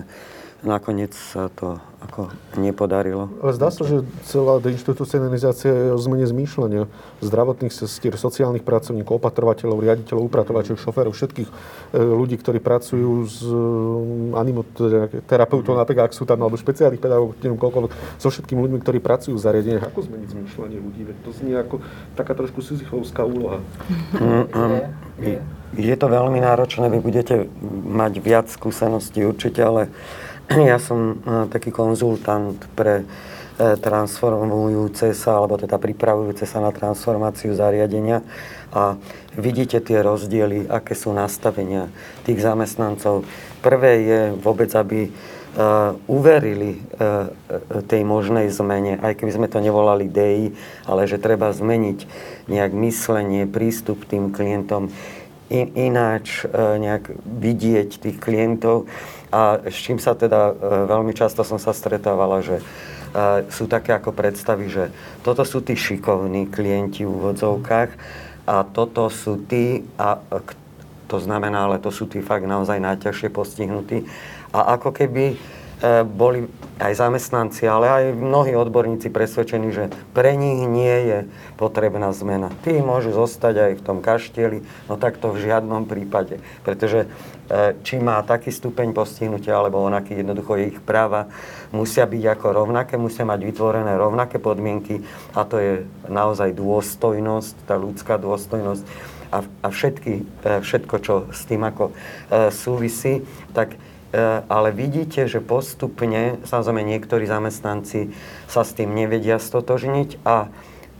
nakoniec sa to ako nepodarilo. Ale zdá sa, že celá deinstitucionalizácia je o zmene zmýšľania zdravotných sestier, sociálnych pracovníkov, opatrovateľov, riaditeľov, upratovateľov, šoférov, všetkých e, ľudí, ktorí pracujú s e, animoterapeutom, napríklad ak sú tam, alebo špeciálnych pedagógov, neviem koľko, so všetkými ľuďmi, ktorí pracujú v zariadeniach. Ako zmeniť zmýšľanie ľudí? Veď to znie ako taká trošku sizifovská úloha. Mm, mm, je to veľmi náročné, vy budete mať viac skúseností určite, ale Ja som e, taký konzultant pre e, transformujúce sa, alebo teda pripravujúce sa na transformáciu zariadenia a vidíte tie rozdiely, aké sú nastavenia tých zamestnancov. Prvé je vôbec, aby uh, uverili tej možnej zmene, aj keby sme to nevolali DI, ale že treba zmeniť nejak myslenie, prístup tým klientom, in, ináč uh, nejak vidieť tých klientov a s čím sa teda e, veľmi často som sa stretávala, že e, sú také ako predstavy, že toto sú tí šikovní klienti v úvodzovkách a toto sú tí, a to znamená, ale to sú tí fakt naozaj najťažšie postihnutí. A ako keby E, boli aj zamestnanci, ale aj mnohí odborníci presvedčení, že pre nich nie je potrebná zmena. Tí môžu zostať aj v tom kaštieli, no tak to v žiadnom prípade. Pretože e, či má taký stupeň postihnutia alebo onaký, jednoducho ich práva musia byť ako rovnaké, musia mať vytvorené rovnaké podmienky a to je naozaj dôstojnosť, tá ľudská dôstojnosť a, a všetky, e, všetko, čo s tým ako súvisí, tak E, ale vidíte, že postupne, samozrejme niektorí zamestnanci sa s tým nevedia stotožniť a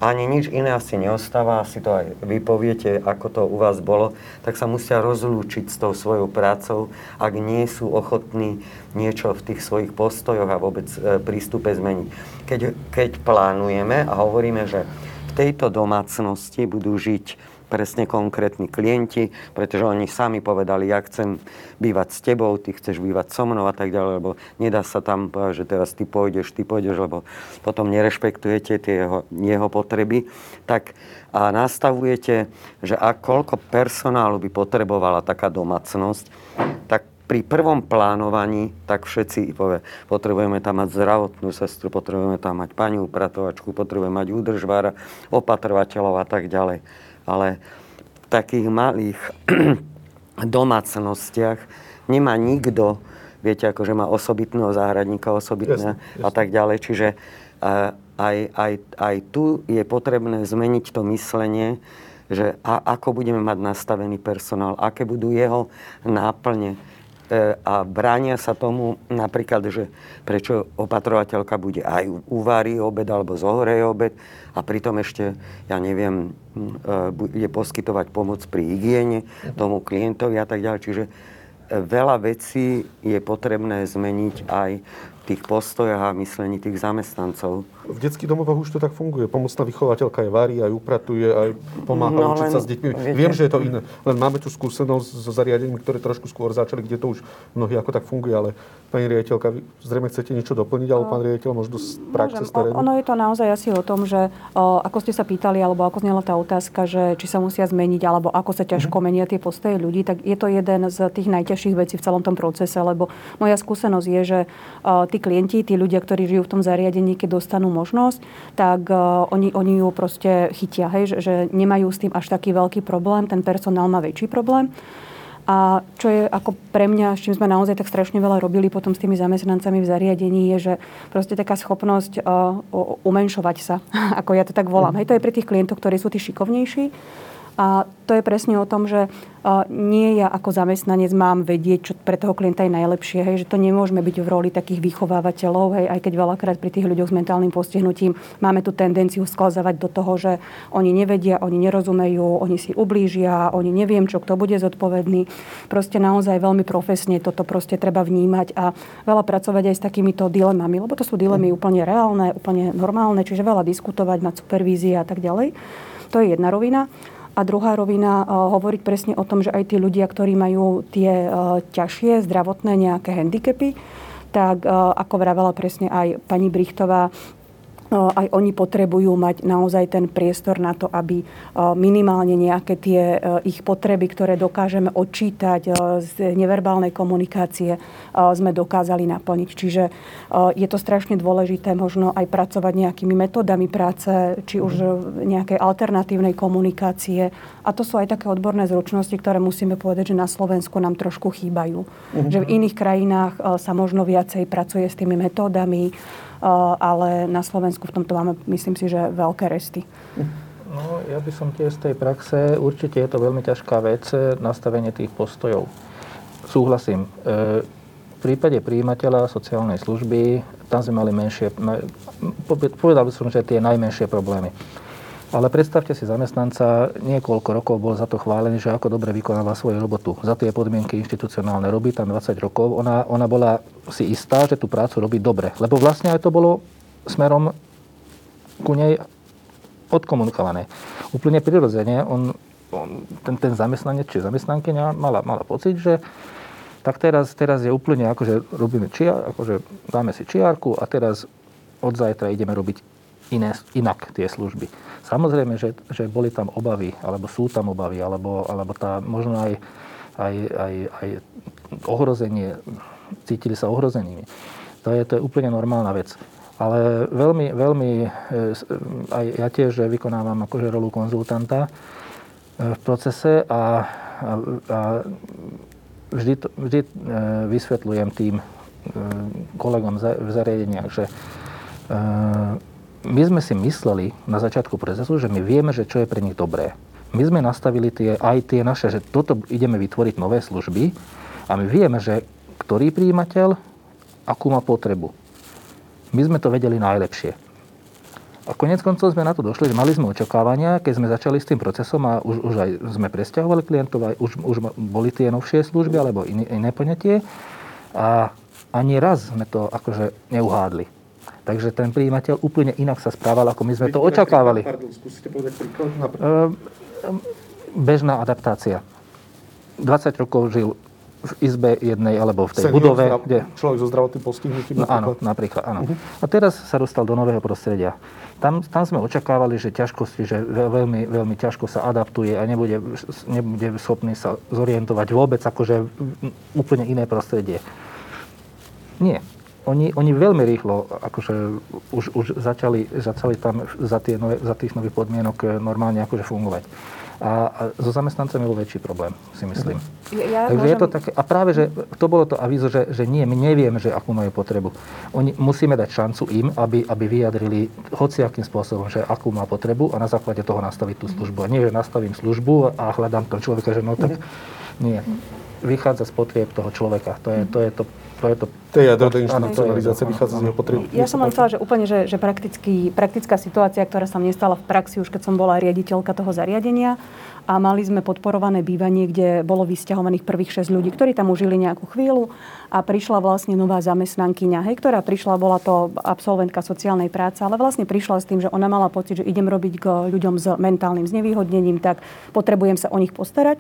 ani nič iné asi neostáva, asi to aj vy poviete, ako to u vás bolo, tak sa musia rozlúčiť s tou svojou prácou, ak nie sú ochotní niečo v tých svojich postojoch a vôbec e, prístupe zmeniť. Keď, keď plánujeme a hovoríme, že v tejto domácnosti budú žiť presne konkrétni klienti, pretože oni sami povedali, ja chcem bývať s tebou, ty chceš bývať so mnou a tak ďalej, lebo nedá sa tam povedať, že teraz ty pôjdeš, ty pôjdeš, lebo potom nerešpektujete tie jeho, jeho potreby, tak a nastavujete, že a koľko personálu by potrebovala taká domácnosť, tak pri prvom plánovaní, tak všetci povie, potrebujeme tam mať zdravotnú sestru, potrebujeme tam mať pani upratovačku, potrebujeme mať údržbára, opatrovateľov a tak ďalej ale v takých malých domácnostiach nemá nikto viete, akože má osobitného záhradníka, osobitné a tak ďalej. Čiže aj, aj, aj tu je potrebné zmeniť to myslenie, že a, ako budeme mať nastavený personál, aké budú jeho náplne a bránia sa tomu napríklad, že prečo opatrovateľka bude aj uvári obed alebo zohreje obed a pritom ešte, ja neviem, bude poskytovať pomoc pri hygiene tomu klientovi a tak ďalej. Čiže veľa vecí je potrebné zmeniť aj tých postojoch a myslení tých zamestnancov. V detských domovoch už to tak funguje. Pomocná vychovateľka je varí, aj upratuje, aj pomáha no, učiť len, sa s deťmi. Viete, Viem, že je to iné. Len máme tu skúsenosť so zariadením, ktoré trošku skôr začali, kde to už mnohí ako tak funguje, ale pani riaditeľka, vy zrejme chcete niečo doplniť, alebo pán riaditeľ možno z praxe z terénu? Ono je to naozaj asi o tom, že o, ako ste sa pýtali, alebo ako znela tá otázka, že či sa musia zmeniť, alebo ako sa ťažko mm-hmm. menia tie postoje ľudí, tak je to jeden z tých najťažších vecí v celom tom procese, lebo moja skúsenosť je, že o, tí klienti, tí ľudia, ktorí žijú v tom zariadení, keď dostanú možnosť, tak uh, oni, oni ju proste chytia, hej, že, že nemajú s tým až taký veľký problém, ten personál má väčší problém. A čo je ako pre mňa, s čím sme naozaj tak strašne veľa robili potom s tými zamestnancami v zariadení, je, že proste taká schopnosť uh, umenšovať sa, ako ja to tak volám. Hej, to je pre tých klientov, ktorí sú tí šikovnejší a to je presne o tom, že nie ja ako zamestnanec mám vedieť, čo pre toho klienta je najlepšie. Hej, že to nemôžeme byť v roli takých vychovávateľov, hej, aj keď veľakrát pri tých ľuďoch s mentálnym postihnutím máme tú tendenciu sklzavať do toho, že oni nevedia, oni nerozumejú, oni si ublížia, oni neviem, čo kto bude zodpovedný. Proste naozaj veľmi profesne toto proste treba vnímať a veľa pracovať aj s takýmito dilemami, lebo to sú dilemy úplne reálne, úplne normálne, čiže veľa diskutovať, mať supervízie a tak ďalej. To je jedna rovina. A druhá rovina uh, hovoriť presne o tom, že aj tí ľudia, ktorí majú tie uh, ťažšie zdravotné nejaké handicapy, tak uh, ako vravela presne aj pani Brichtová, aj oni potrebujú mať naozaj ten priestor na to, aby minimálne nejaké tie ich potreby, ktoré dokážeme odčítať z neverbálnej komunikácie, sme dokázali naplniť. Čiže je to strašne dôležité možno aj pracovať nejakými metodami práce, či už nejakej alternatívnej komunikácie. A to sú aj také odborné zručnosti, ktoré musíme povedať, že na Slovensku nám trošku chýbajú. Uh-huh. Že v iných krajinách sa možno viacej pracuje s tými metódami, ale na Slovensku v tomto máme, myslím si, že veľké resty. No, ja by som tiež z tej praxe, určite je to veľmi ťažká vec, nastavenie tých postojov. Súhlasím. E, v prípade príjimateľa sociálnej služby, tam sme mali menšie, povedal by som, že tie najmenšie problémy. Ale predstavte si zamestnanca, niekoľko rokov bol za to chválený, že ako dobre vykonáva svoju robotu. Za tie podmienky inštitucionálne robí tam 20 rokov. Ona, ona bola si istá, že tú prácu robí dobre. Lebo vlastne aj to bolo smerom ku nej odkomunikované. Úplne prirodzene on, on, ten, ten zamestnanec či zamestnankyňa mala, mala pocit, že tak teraz, teraz je úplne akože robíme čiar, akože dáme si čiarku a teraz od zajtra ideme robiť iné, inak tie služby. Samozrejme, že, že boli tam obavy, alebo sú tam obavy, alebo, alebo tá, možno aj, aj, aj, aj ohrozenie, cítili sa ohrozenými. To je, to je úplne normálna vec. Ale veľmi, veľmi, e, aj ja tiež vykonávam akože rolu konzultanta e, v procese a, a, a vždy, to, vždy e, vysvetľujem tým kolegom v zariadeniach, že my sme si mysleli na začiatku procesu, že my vieme, že čo je pre nich dobré. My sme nastavili tie, aj tie naše, že toto ideme vytvoriť nové služby a my vieme, že ktorý príjimateľ akú má potrebu. My sme to vedeli najlepšie. A konec koncov sme na to došli, že mali sme očakávania, keď sme začali s tým procesom a už, už aj sme presťahovali klientov, aj už, už boli tie novšie služby alebo iné, iné poňatie. A ani raz sme to akože neuhádli. Takže ten príjimateľ úplne inak sa správal, ako my sme to očakávali. Pardon, skúsite povedať príklad? Ehm, ehm, bežná adaptácia. 20 rokov žil v izbe jednej alebo v tej Senior, budove. Kde... Človek so zdravotným postihnutím no, Áno, napríklad. Áno. Uh-huh. A teraz sa dostal do nového prostredia. Tam, tam sme očakávali, že ťažkosti, že veľmi, veľmi ťažko sa adaptuje a nebude, nebude schopný sa zorientovať vôbec, akože úplne iné prostredie. Nie oni, oni veľmi rýchlo akože už, už začali, začali tam za, tie nové, za tých nových podmienok eh, normálne akože fungovať. A, a so zamestnancami bol väčší problém, si myslím. Ja, Takže môžem... je to také, a práve, že to bolo to avízo, že, že nie, my nevieme, že akú majú potrebu. Oni, musíme dať šancu im, aby, aby vyjadrili hociakým spôsobom, že akú má potrebu a na základe toho nastaviť tú službu. A nie, že nastavím službu a hľadám toho človeka, že no tak nie. Vychádza z potrieb toho človeka. To je to, je to to je to. To je jadro deinstitucionalizácie, vychádza z jeho potreby. Ja som len chcela, že úplne, že, že praktická situácia, ktorá sa mne stala v praxi už keď som bola riaditeľka toho zariadenia a mali sme podporované bývanie, kde bolo vysťahovaných prvých 6 ľudí, ktorí tam užili nejakú chvíľu a prišla vlastne nová zamestnankyňa, hej, ktorá prišla, bola to absolventka sociálnej práce, ale vlastne prišla s tým, že ona mala pocit, že idem robiť k ľuďom s mentálnym znevýhodnením, tak potrebujem sa o nich postarať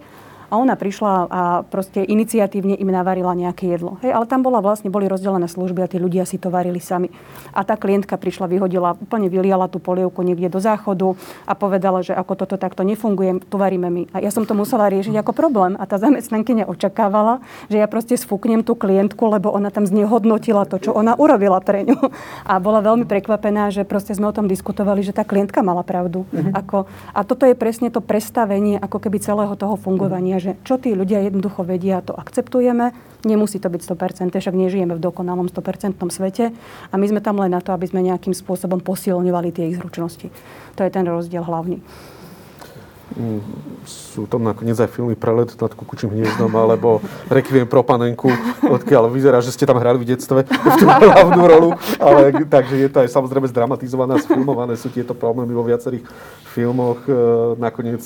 a ona prišla a proste iniciatívne im navarila nejaké jedlo. Hej, ale tam bola vlastne, boli rozdelené služby a tí ľudia si to varili sami. A tá klientka prišla, vyhodila, úplne vyliala tú polievku niekde do záchodu a povedala, že ako toto takto nefunguje, tu varíme my. A ja som to musela riešiť ako problém. A tá zamestnankyňa očakávala, že ja proste sfúknem tú klientku, lebo ona tam znehodnotila to, čo ona urobila pre ňu. A bola veľmi prekvapená, že proste sme o tom diskutovali, že tá klientka mala pravdu. Mm-hmm. Ako, a toto je presne to prestavenie ako keby celého toho fungovania, že čo tí ľudia jednoducho vedia, to akceptujeme. Nemusí to byť 100%, však nežijeme v dokonalom 100% svete a my sme tam len na to, aby sme nejakým spôsobom posilňovali tie ich zručnosti. To je ten rozdiel hlavný. Sú tam nakoniec aj filmy Prelet nad kukučím hniezdom alebo Requiem pro panenku, odkiaľ vyzerá, že ste tam hrali v detstve v tú hlavnú rolu, ale takže je to aj samozrejme zdramatizované a sfilmované sú tieto problémy vo viacerých filmoch. E, nakoniec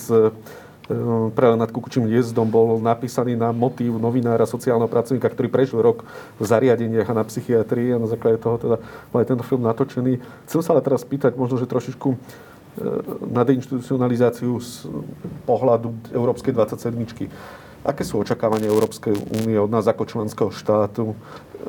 e, Ehm, pre nad kukučím hniezdom bol napísaný na motív novinára, sociálneho pracovníka, ktorý prežil rok v zariadeniach a na psychiatrii a na základe toho teda bol aj tento film natočený. Chcem sa ale teraz spýtať možno, že trošičku ehm, na deinstitucionalizáciu z pohľadu Európskej 27. Aké sú očakávania Európskej únie od nás ako členského štátu,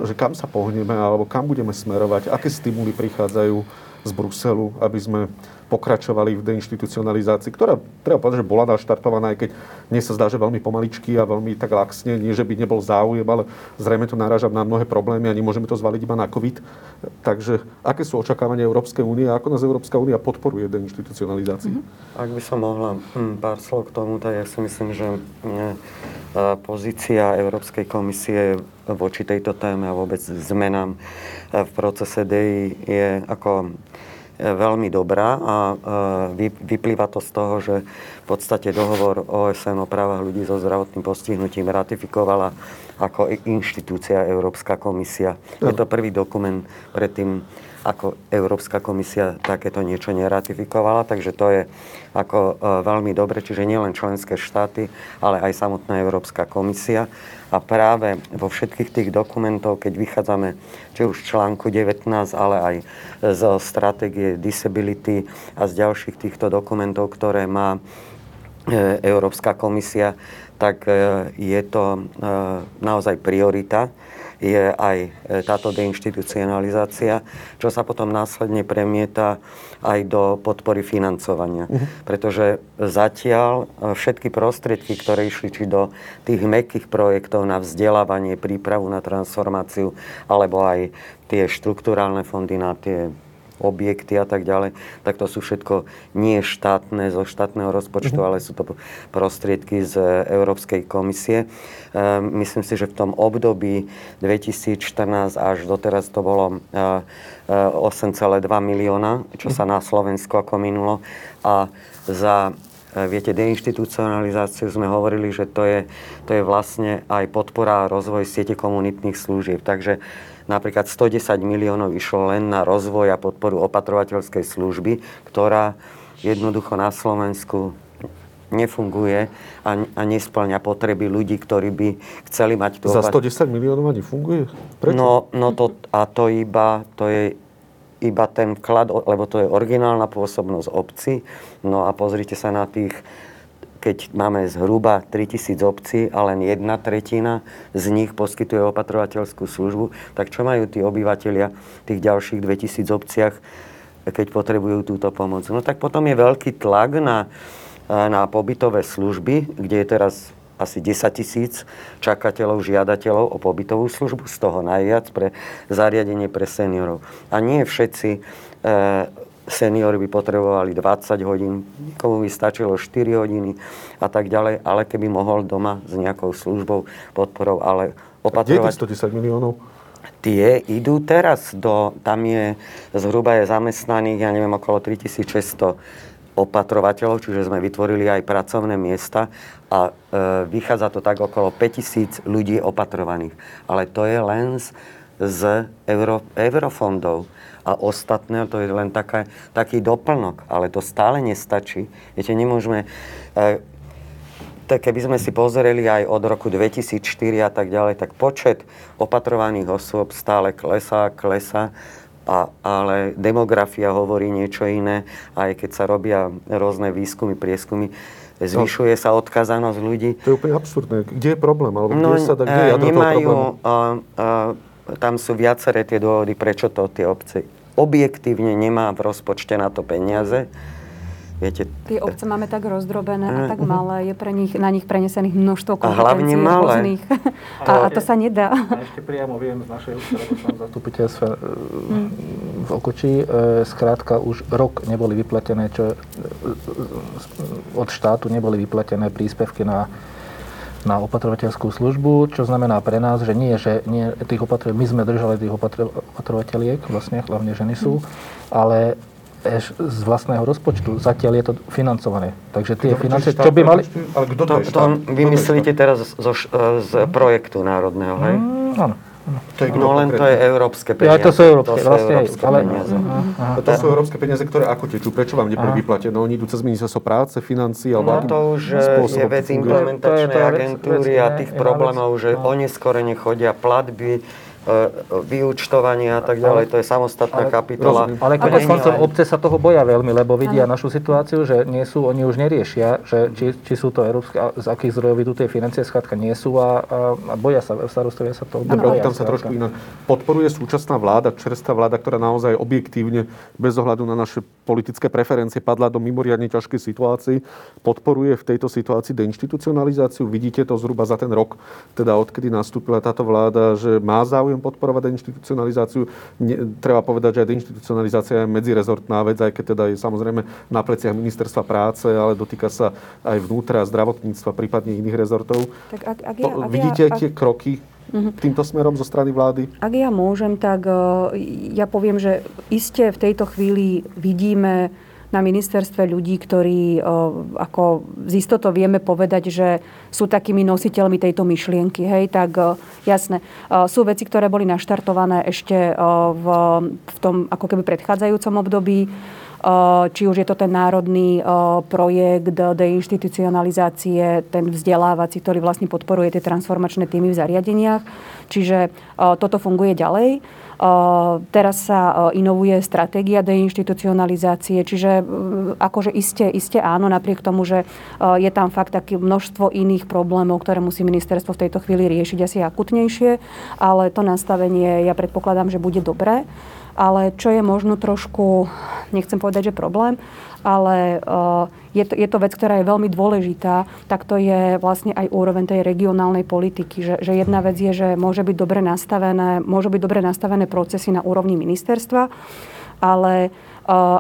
že kam sa pohneme alebo kam budeme smerovať, aké stimuly prichádzajú z Bruselu, aby sme pokračovali v deinstitucionalizácii, ktorá, treba povedať, že bola naštartovaná, aj keď mne sa zdá, že veľmi pomaličky a veľmi tak laxne, nie že by nebol záujem, ale zrejme to naráža na mnohé problémy a nemôžeme to zvaliť iba na COVID. Takže aké sú očakávania Európskej únie a ako nás Európska únia podporuje deinstitucionalizácii? Mm-hmm. Ak by som mohla hm, pár slov k tomu, tak ja si myslím, že hm, pozícia Európskej komisie voči tejto téme a vôbec zmenám v procese DEI je ako veľmi dobrá a vyplýva to z toho, že v podstate dohovor OSN o právach ľudí so zdravotným postihnutím ratifikovala ako inštitúcia Európska komisia. Je to prvý dokument predtým, ako Európska komisia takéto niečo neratifikovala, takže to je ako e, veľmi dobre, čiže nielen členské štáty, ale aj samotná Európska komisia. A práve vo všetkých tých dokumentov, keď vychádzame či už z článku 19, ale aj z stratégie Disability a z ďalších týchto dokumentov, ktoré má e, Európska komisia, tak e, je to naozaj priorita je aj e, táto deinstitucionalizácia, čo sa potom následne premieta aj do podpory financovania. Uh-huh. Pretože zatiaľ e, všetky prostriedky, ktoré išli či do tých mekých projektov na vzdelávanie, prípravu na transformáciu, alebo aj tie štruktúrálne fondy na tie objekty a tak ďalej, tak to sú všetko nie štátne, zo štátneho rozpočtu, mm-hmm. ale sú to prostriedky z Európskej komisie. E, myslím si, že v tom období 2014 až doteraz to bolo 8,2 e, e, milióna, čo sa na Slovensku ako minulo. A za Viete, deinstitucionalizáciu sme hovorili, že to je, to je vlastne aj podpora a rozvoj siete komunitných služieb. Takže napríklad 110 miliónov išlo len na rozvoj a podporu opatrovateľskej služby, ktorá jednoducho na Slovensku nefunguje a, a nesplňa potreby ľudí, ktorí by chceli mať tú Za 110 miliónov ani funguje? Prečo? No, no to, a to iba, to je iba ten vklad, lebo to je originálna pôsobnosť obci. No a pozrite sa na tých keď máme zhruba 3000 obcí a len jedna tretina z nich poskytuje opatrovateľskú službu, tak čo majú tí obyvateľia v tých ďalších 2000 obciach, keď potrebujú túto pomoc? No tak potom je veľký tlak na, na pobytové služby, kde je teraz asi 10 tisíc čakateľov, žiadateľov o pobytovú službu, z toho najviac pre zariadenie pre seniorov. A nie všetci e, seniori by potrebovali 20 hodín, nikomu by stačilo 4 hodiny a tak ďalej, ale keby mohol doma s nejakou službou, podporou, ale opatrovať... Kde je 110 miliónov? Tie idú teraz do, tam je, zhruba je zamestnaných, ja neviem, okolo 3600 opatrovateľov, čiže sme vytvorili aj pracovné miesta a e, vychádza to tak okolo 5000 ľudí opatrovaných. Ale to je len z, z euro, eurofondov a ostatné, to je len taká, taký doplnok, ale to stále nestačí. Viete, nemôžeme... E, tak keby sme si pozreli aj od roku 2004 a tak ďalej, tak počet opatrovaných osôb stále klesá, klesá, a, ale demografia hovorí niečo iné, aj keď sa robia rôzne výskumy, prieskumy, zvyšuje sa odkazanosť ľudí. To je úplne absurdné. Kde je problém? Alebo kde no, sa kde je e, nemajú, a, a, tam sú viaceré tie dôvody, prečo to tie obce objektívne nemá v rozpočte na to peniaze. Viete, Tie obce máme tak rozdrobené a tak mhm. malé, je pre nich, na nich prenesených množstvo kompetencií. A hlavne malé. A, a to sa nedá. A ešte priamo viem z našej obce, lebo som zastupiteľstve mm. v Okočí, e, skrátka už rok neboli vyplatené, čo e, od štátu neboli vyplatené príspevky na na opatrovateľskú službu, čo znamená pre nás, že nie, že nie, tých opatro- my sme držali tých opatro- opatrovateľiek, vlastne hlavne ženy sú, ale z vlastného rozpočtu. Zatiaľ je to financované. Takže tie financie, čo by mali... Ale kto to, to, to vymyslíte teraz zo, z projektu národného, hej? Mm, áno. To je no len to je európske peniaze. Ja, to sú európske, to sú vlastne, európske ale, peniaze. Aha. To sú európske peniaze, ktoré ako tečú? Prečo vám neboli vyplatené? No, oni idú cez ministerstvo práce, financií, alebo No to už je vec implementačnej agentúry a tých problémov, že oneskorene chodia platby, vyúčtovania a tak ďalej, to je samostatná ale, kapitola. Rozumiem. Ale konec koncov obce sa toho boja veľmi, lebo vidia našu situáciu, že nie sú, oni už neriešia, že či, či sú to európske, z akých zdrojov idú tie financie, skladka nie sú a, a, a boja sa, starostovia sa toho boja. Tam sa trošku inak. Podporuje súčasná vláda, čerstvá vláda, ktorá naozaj objektívne, bez ohľadu na naše politické preferencie, padla do mimoriadne ťažkej situácii, podporuje v tejto situácii deinstitucionalizáciu. Vidíte to zhruba za ten rok, teda odkedy nastúpila táto vláda, že má záujem záujem podporovať deinstitucionalizáciu. Ne, treba povedať, že aj deinstitucionalizácia je medzirezortná vec, aj keď teda je samozrejme na pleciach ministerstva práce, ale dotýka sa aj vnútra, zdravotníctva, prípadne iných rezortov. Tak ak, ak ja, ak Vidíte ja, ak... tie kroky uh-huh. týmto smerom zo strany vlády? Ak ja môžem, tak uh, ja poviem, že iste v tejto chvíli vidíme na ministerstve ľudí, ktorí ako z istotou vieme povedať, že sú takými nositeľmi tejto myšlienky. Hej, tak jasné. Sú veci, ktoré boli naštartované ešte v, v tom ako keby predchádzajúcom období či už je to ten národný projekt deinstitucionalizácie, ten vzdelávací, ktorý vlastne podporuje tie transformačné týmy v zariadeniach. Čiže toto funguje ďalej. Teraz sa inovuje stratégia deinstitucionalizácie, čiže akože iste, iste áno, napriek tomu, že je tam fakt také množstvo iných problémov, ktoré musí ministerstvo v tejto chvíli riešiť asi akutnejšie, ale to nastavenie ja predpokladám, že bude dobré. Ale čo je možno trošku, nechcem povedať, že problém, ale uh, je, to, je to vec, ktorá je veľmi dôležitá, tak to je vlastne aj úroveň tej regionálnej politiky. Že, že jedna vec je, že môže byť dobre nastavené, môžu byť dobre nastavené procesy na úrovni ministerstva, ale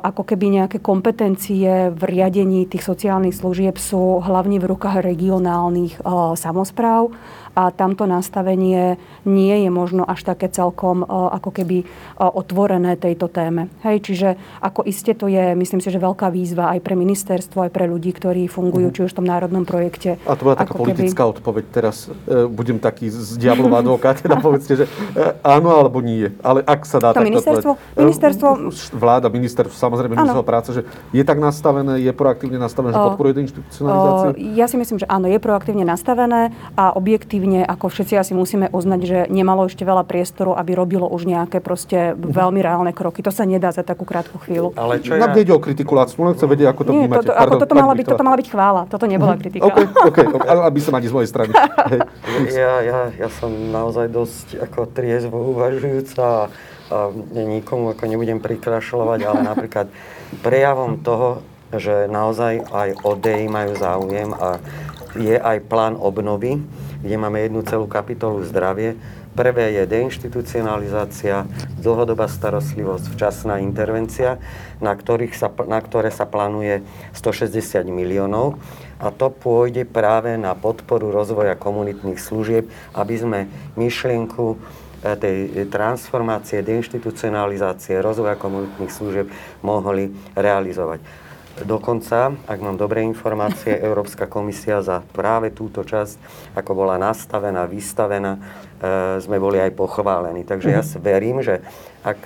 ako keby nejaké kompetencie v riadení tých sociálnych služieb sú hlavne v rukách regionálnych samozpráv a tamto nastavenie nie je možno až také celkom ako keby otvorené tejto téme. Hej, čiže ako iste to je, myslím si, že veľká výzva aj pre ministerstvo, aj pre ľudí, ktorí fungujú, mm. či už v tom národnom projekte. A to bola taká politická keby... odpoveď. Teraz e, budem taký z diablov advokát, teda povedzte, že e, áno alebo nie. Ale ak sa dá to ministerstvo, ministerstvo... Vláda, ministerstvo, samozrejme ministerstvo práce, že je tak nastavené, je proaktívne nastavené, že podporuje inštitucionalizáciu? Ja si myslím, že áno, je proaktívne nastavené a objektívne objektívne, ako všetci asi musíme uznať, že nemalo ešte veľa priestoru, aby robilo už nejaké proste veľmi reálne kroky. To sa nedá za takú krátku chvíľu. Ale čo ja... nejde o kritiku, len chcem vedieť, ako to Nie, vnímate. To, ako toto, mala byť, toto mala byť chvála, toto nebola mhm. kritika. OK, OK, okay. aby som ani z mojej strany. ja, ja, ja som naozaj dosť ako triezvo uvažujúca a nikomu ako nebudem prikrašľovať, ale napríklad prejavom toho, že naozaj aj o DEI majú záujem a je aj plán obnovy, kde máme jednu celú kapitolu zdravie. Prvé je deinstitucionalizácia, dlhodobá starostlivosť, včasná intervencia, na, ktorých sa, na ktoré sa plánuje 160 miliónov. A to pôjde práve na podporu rozvoja komunitných služieb, aby sme myšlienku e, tej transformácie, deinstitucionalizácie, rozvoja komunitných služieb mohli realizovať. Dokonca, ak mám dobré informácie, Európska komisia za práve túto časť, ako bola nastavená, vystavená, e, sme boli aj pochválení. Takže ja si verím, že ak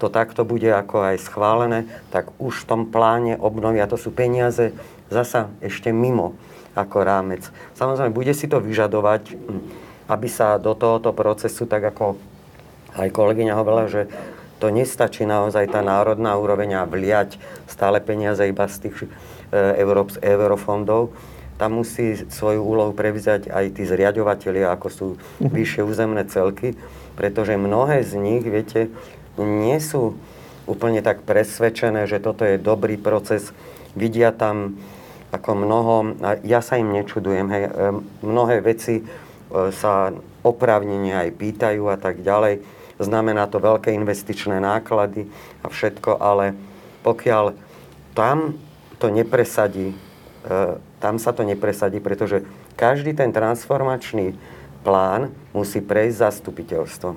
to takto bude ako aj schválené, tak už v tom pláne obnovia, to sú peniaze zasa ešte mimo ako rámec. Samozrejme, bude si to vyžadovať, hm, aby sa do tohoto procesu, tak ako aj kolegyňa hovorila, že to nestačí naozaj tá národná úroveň a vliať stále peniaze iba z tých e, eurofondov. Tam musí svoju úlohu prevziať aj tí zriadovateľi, ako sú mhm. vyššie územné celky, pretože mnohé z nich, viete, nie sú úplne tak presvedčené, že toto je dobrý proces. Vidia tam ako mnoho, ja sa im nečudujem, hej, e, mnohé veci e, sa oprávnenie aj pýtajú a tak ďalej znamená to veľké investičné náklady a všetko, ale pokiaľ tam to nepresadí, e, tam sa to nepresadí, pretože každý ten transformačný plán musí prejsť zastupiteľstvom.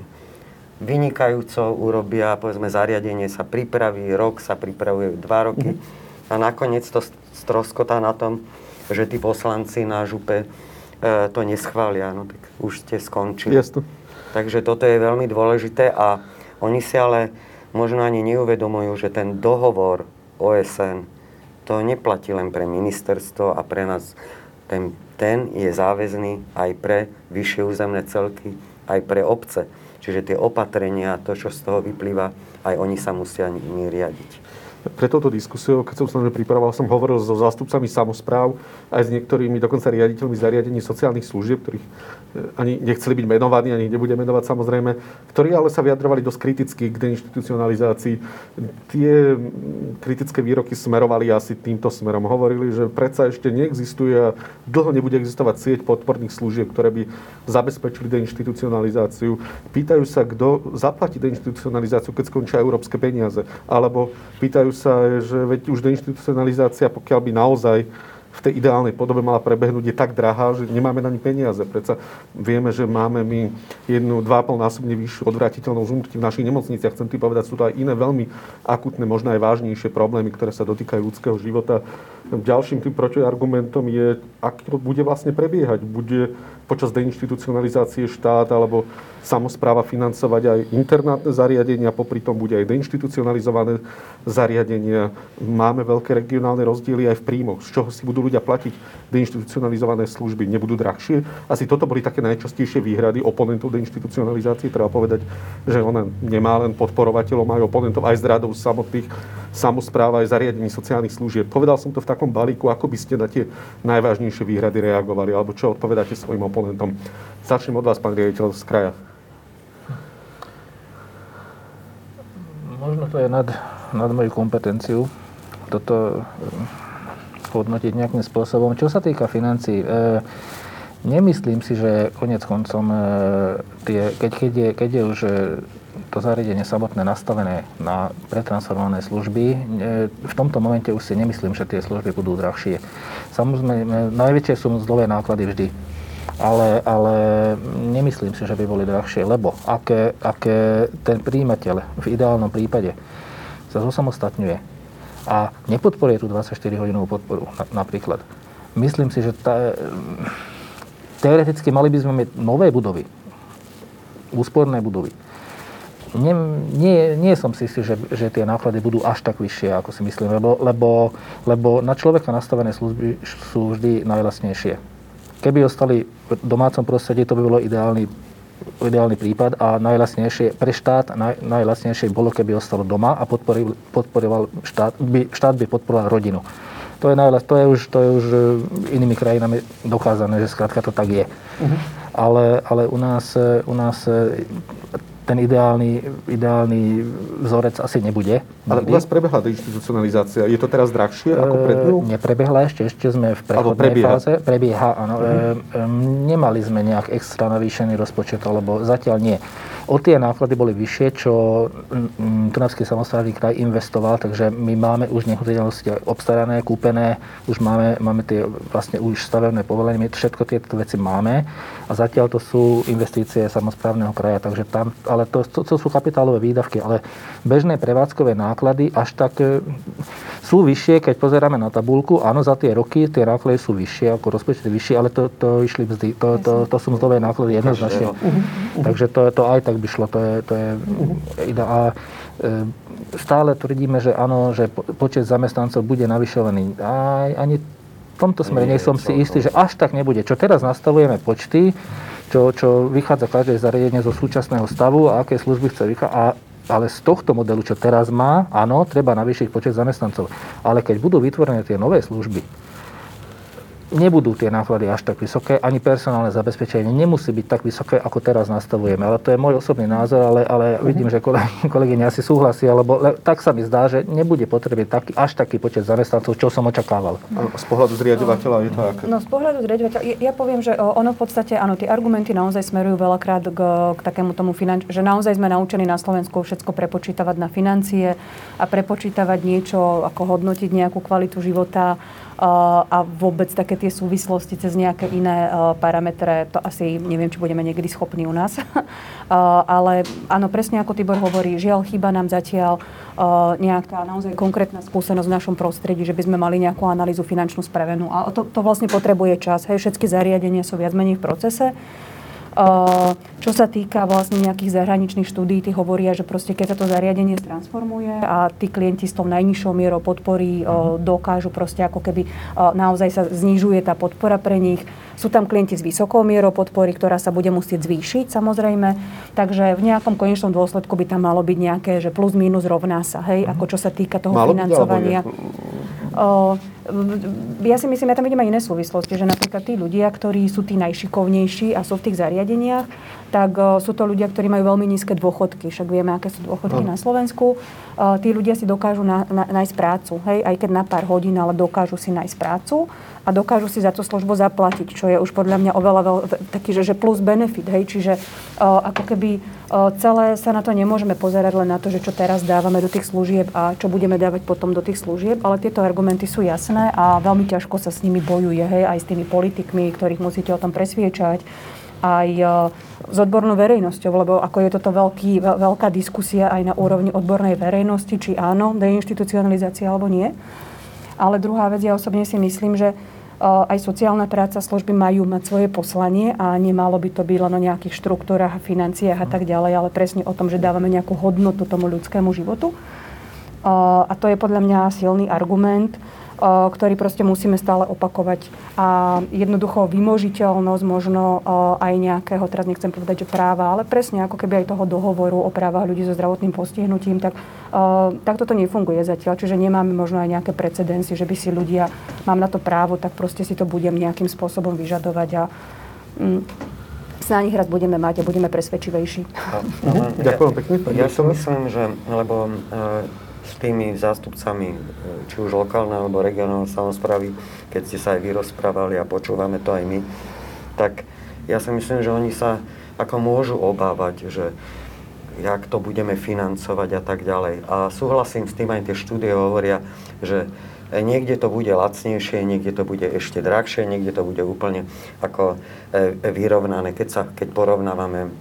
Vynikajúco urobia, povedzme, zariadenie sa pripraví, rok sa pripravuje, dva roky mm-hmm. a nakoniec to stroskotá na tom, že tí poslanci na župe e, to neschvália. No tak už ste skončili. Jasne. Takže toto je veľmi dôležité a oni si ale možno ani neuvedomujú, že ten dohovor OSN to neplatí len pre ministerstvo a pre nás. Ten, ten je záväzný aj pre vyššie územné celky, aj pre obce. Čiže tie opatrenia, to, čo z toho vyplýva, aj oni sa musia nimi riadiť. Pre touto diskusiou, keď som sa pripravoval, som hovoril so zástupcami samozpráv, aj s niektorými dokonca riaditeľmi zariadení sociálnych služieb, ktorých ani nechceli byť menovaní, ani nebude menovať samozrejme, ktorí ale sa vyjadrovali dosť kriticky k deinstitucionalizácii. Tie kritické výroky smerovali asi týmto smerom. Hovorili, že predsa ešte neexistuje a dlho nebude existovať sieť podporných služieb, ktoré by zabezpečili deinstitucionalizáciu. Pýtajú sa, kto zaplatí deinstitucionalizáciu, keď skončia európske peniaze. Alebo pýtajú sa, že veď už deinstitucionalizácia, pokiaľ by naozaj v tej ideálnej podobe mala prebehnúť, je tak drahá, že nemáme na ni peniaze. Predsa vieme, že máme my jednu, dva násobne vyššiu odvratiteľnosť úmrtí v našich nemocniciach. Chcem ti povedať, sú to aj iné veľmi akutné, možno aj vážnejšie problémy, ktoré sa dotýkajú ľudského života. Ďalším tým protiargumentom je, ako bude vlastne prebiehať. Bude počas deinstitucionalizácie štát alebo samozpráva financovať aj internátne zariadenia, popri tom bude aj deinstitucionalizované zariadenia. Máme veľké regionálne rozdiely aj v príjmoch, z čoho si budú ľudia platiť deinstitucionalizované služby, nebudú drahšie. Asi toto boli také najčastejšie výhrady oponentov deinstitucionalizácie. Treba povedať, že ona nemá len podporovateľov, majú oponentov aj z radov samotných samozpráva aj zariadení sociálnych služieb. Povedal som to v takom balíku, ako by ste na tie najvážnejšie výhrady reagovali, alebo čo odpovedáte svojim oponentom. Začnem od vás, pán riaditeľ z kraja. Možno to je nad, nad moju kompetenciu toto hodnotiť nejakým spôsobom. Čo sa týka financií, e, nemyslím si, že konec koncom, e, tie, keď, keď, je, keď je už to zariadenie samotné nastavené na pretransformované služby, e, v tomto momente už si nemyslím, že tie služby budú drahšie. Samozrejme, najväčšie sú mzdové náklady vždy. Ale, ale nemyslím si, že by boli drahšie, lebo aké, aké ten príjimateľ v ideálnom prípade sa zosamostatňuje a nepodporuje tú 24-hodinovú podporu napríklad. Myslím si, že tá, teoreticky mali by sme mať nové budovy, úsporné budovy, nie, nie, nie som si istý, že, že tie náklady budú až tak vyššie, ako si myslím, lebo, lebo, lebo na človeka nastavené služby sú vždy najlasnejšie. Keby ostali v domácom prostredí, to by bolo ideálny, ideálny prípad a najlasnejšie pre štát, naj, najlasnejšie bolo, keby ostalo doma a podporil, podporoval štát, by, štát by podporoval rodinu. To je, najlas, to, je už, to je už e, inými krajinami dokázané, že skrátka to tak je. Uh-huh. Ale, ale u nás, e, u nás e, ten ideálny, ideálny vzorec asi nebude. Ale u vás prebehla deinstitucionalizácia. Je to teraz drahšie ako pred ňou? Neprebehla ešte, ešte sme v prechodnej prebieha. fáze. Prebieha, áno. Mm. E, nemali sme nejak extra navýšený rozpočet, alebo zatiaľ nie. O tie náklady boli vyššie, čo Trnavský samozprávny kraj investoval, takže my máme už nehnuteľnosti obstarané, kúpené, už máme, máme tie vlastne už stavebné povolenie, všetko tieto veci máme. A zatiaľ to sú investície samozprávneho kraja, takže tam, ale to, to, to sú kapitálové výdavky, ale bežné prevádzkové náklady až tak e, sú vyššie, keď pozeráme na tabulku, áno, za tie roky tie náklady sú vyššie, ako rozpočty vyššie, ale to, to išli mzdy, to, to, to sú mzdové náklady jednoznačne. Takže to, to aj tak by šlo, to je, to je a e, stále tvrdíme, že áno, že počet zamestnancov bude navyšovaný. Aj, ani v tomto smere nie som si istý, že až tak nebude. Čo teraz nastavujeme počty, čo, čo vychádza každé zariadenie zo súčasného stavu a aké služby chce vychádzať. Ale z tohto modelu, čo teraz má, áno, treba navýšiť počet zamestnancov. Ale keď budú vytvorené tie nové služby, nebudú tie náklady až tak vysoké, ani personálne zabezpečenie nemusí byť tak vysoké, ako teraz nastavujeme. Ale to je môj osobný názor, ale, ale uh-huh. vidím, že kolegyne asi súhlasia, lebo tak sa mi zdá, že nebude potrebný taký, až taký počet zamestnancov, čo som očakával. A z pohľadu zriadovateľa je to aké? No z pohľadu zriadovateľa, ja poviem, že ono v podstate, áno, tie argumenty naozaj smerujú veľakrát k, k takému tomu finanč... že naozaj sme naučení na Slovensku všetko prepočítavať na financie a prepočítavať niečo, ako hodnotiť nejakú kvalitu života a vôbec také tie súvislosti cez nejaké iné parametre, to asi neviem, či budeme niekedy schopní u nás. Ale áno, presne ako Tibor hovorí, žiaľ, chýba nám zatiaľ nejaká naozaj konkrétna skúsenosť v našom prostredí, že by sme mali nejakú analýzu finančnú spravenú. A to, to vlastne potrebuje čas. Hej, všetky zariadenia sú viac menej v procese. Čo sa týka vlastne nejakých zahraničných štúdí, tí hovoria, že proste keď sa to zariadenie transformuje a tí klienti s tou najnižšou mierou podpory mhm. dokážu proste ako keby naozaj sa znižuje tá podpora pre nich. Sú tam klienti s vysokou mierou podpory, ktorá sa bude musieť zvýšiť samozrejme. Takže v nejakom konečnom dôsledku by tam malo byť nejaké, že plus minus rovná sa, hej, mhm. ako čo sa týka toho malo financovania. Byť, ja si myslím, ja tam vidím aj iné súvislosti, že napríklad tí ľudia, ktorí sú tí najšikovnejší a sú v tých zariadeniach, tak sú to ľudia, ktorí majú veľmi nízke dôchodky. Však vieme, aké sú dôchodky no. na Slovensku. Tí ľudia si dokážu na, na, nájsť prácu, hej, aj keď na pár hodín, ale dokážu si nájsť prácu a dokážu si za tú službu zaplatiť, čo je už podľa mňa oveľa veľ, taký, že, že plus benefit, hej, čiže uh, ako keby uh, celé sa na to nemôžeme pozerať len na to, že čo teraz dávame do tých služieb a čo budeme dávať potom do tých služieb, ale tieto argumenty sú jasné a veľmi ťažko sa s nimi bojuje, hej, aj s tými politikmi, ktorých musíte o tom presviečať, aj uh, s odbornou verejnosťou, lebo ako je toto veľký, veľká diskusia aj na úrovni odbornej verejnosti, či áno, deinstitucionalizácia alebo nie. Ale druhá vec, ja osobne si myslím, že aj sociálna práca, služby majú mať svoje poslanie a nemalo by to byť len o nejakých štruktúrach, financiách a tak ďalej, ale presne o tom, že dávame nejakú hodnotu tomu ľudskému životu. A to je podľa mňa silný argument ktorý proste musíme stále opakovať. A jednoducho vymožiteľnosť možno aj nejakého, teraz nechcem povedať, že práva, ale presne ako keby aj toho dohovoru o právach ľudí so zdravotným postihnutím, tak, tak toto nefunguje zatiaľ. Čiže nemáme možno aj nejaké precedensy, že by si ľudia, mám na to právo, tak proste si to budem nejakým spôsobom vyžadovať a mm, sa na nich raz budeme mať a budeme presvedčivejší. Mhm. Ďakujem pekne. Ja si myslím, že, lebo e, s tými zástupcami, e, či už lokálnej alebo regionálnej samozprávy, keď ste sa aj vyrozprávali a počúvame to aj my, tak ja si myslím, že oni sa ako môžu obávať, že jak to budeme financovať a tak ďalej. A súhlasím s tým, aj tie štúdie hovoria, že niekde to bude lacnejšie, niekde to bude ešte drahšie, niekde to bude úplne ako e, vyrovnané, keď, sa, keď porovnávame e,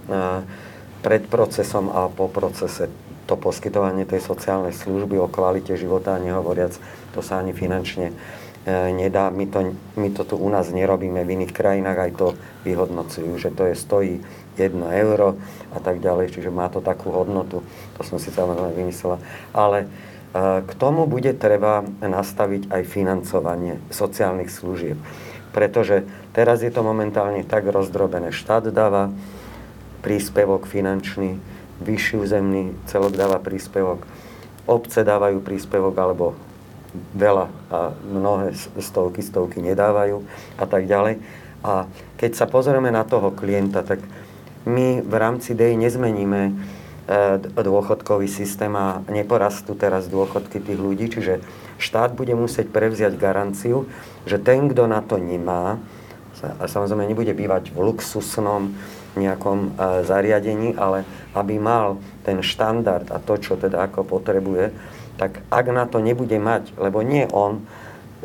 pred procesom a po procese to poskytovanie tej sociálnej služby, o kvalite života, nehovoriac, to sa ani finančne e, nedá. My to, my to tu u nás nerobíme, v iných krajinách aj to vyhodnocujú, že to je stojí 1 euro a tak ďalej, čiže má to takú hodnotu. To som si samozrejme vymyslela. Ale e, k tomu bude treba nastaviť aj financovanie sociálnych služieb. Pretože teraz je to momentálne tak rozdrobené. Štát dáva príspevok finančný, vyšší územný celok dáva príspevok, obce dávajú príspevok alebo veľa a mnohé stovky, stovky nedávajú a tak ďalej. A keď sa pozrieme na toho klienta, tak my v rámci DEI nezmeníme dôchodkový systém a neporastú teraz dôchodky tých ľudí, čiže štát bude musieť prevziať garanciu, že ten, kto na to nemá, a samozrejme nebude bývať v luxusnom nejakom zariadení, ale aby mal ten štandard a to, čo teda ako potrebuje, tak ak na to nebude mať, lebo nie on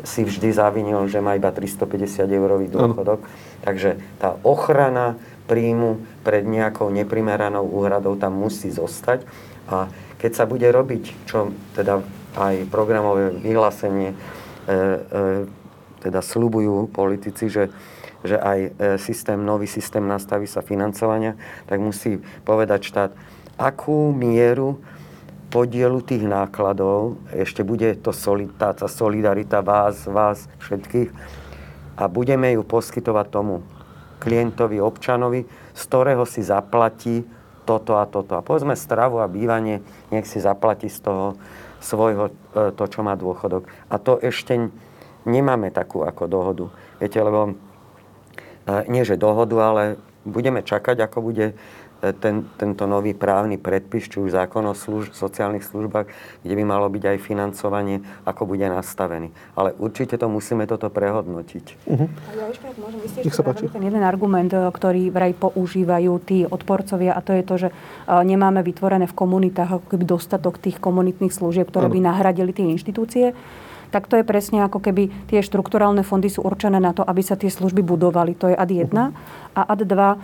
si vždy zavinil, že má iba 350 eurový dôchodok, takže tá ochrana príjmu pred nejakou neprimeranou úhradou tam musí zostať. A keď sa bude robiť, čo teda aj programové vyhlásenie e, e, teda slubujú politici, že, že aj e, systém, nový systém nastaví sa financovania, tak musí povedať štát, akú mieru podielu tých nákladov, ešte bude to tá, tá solidarita vás, vás všetkých a budeme ju poskytovať tomu klientovi, občanovi, z ktorého si zaplatí toto a toto. A povedzme stravu a bývanie, nech si zaplatí z toho svojho, e, to, čo má dôchodok. A to ešte nemáme takú ako dohodu. Viete, lebo nie že dohodu, ale budeme čakať, ako bude ten, tento nový právny predpis, či už zákon o služ, sociálnych službách, kde by malo byť aj financovanie, ako bude nastavený. Ale určite to musíme toto prehodnotiť. Uh-huh. Ja ešte, môžem vysvetliť ten jeden argument, e, ktorý vraj používajú tí odporcovia, a to je to, že e, nemáme vytvorené v komunitách ako keby dostatok tých komunitných služieb, ktoré by nahradili tie inštitúcie tak to je presne ako keby tie štrukturálne fondy sú určené na to, aby sa tie služby budovali. To je ad 1. A ad 2, eh,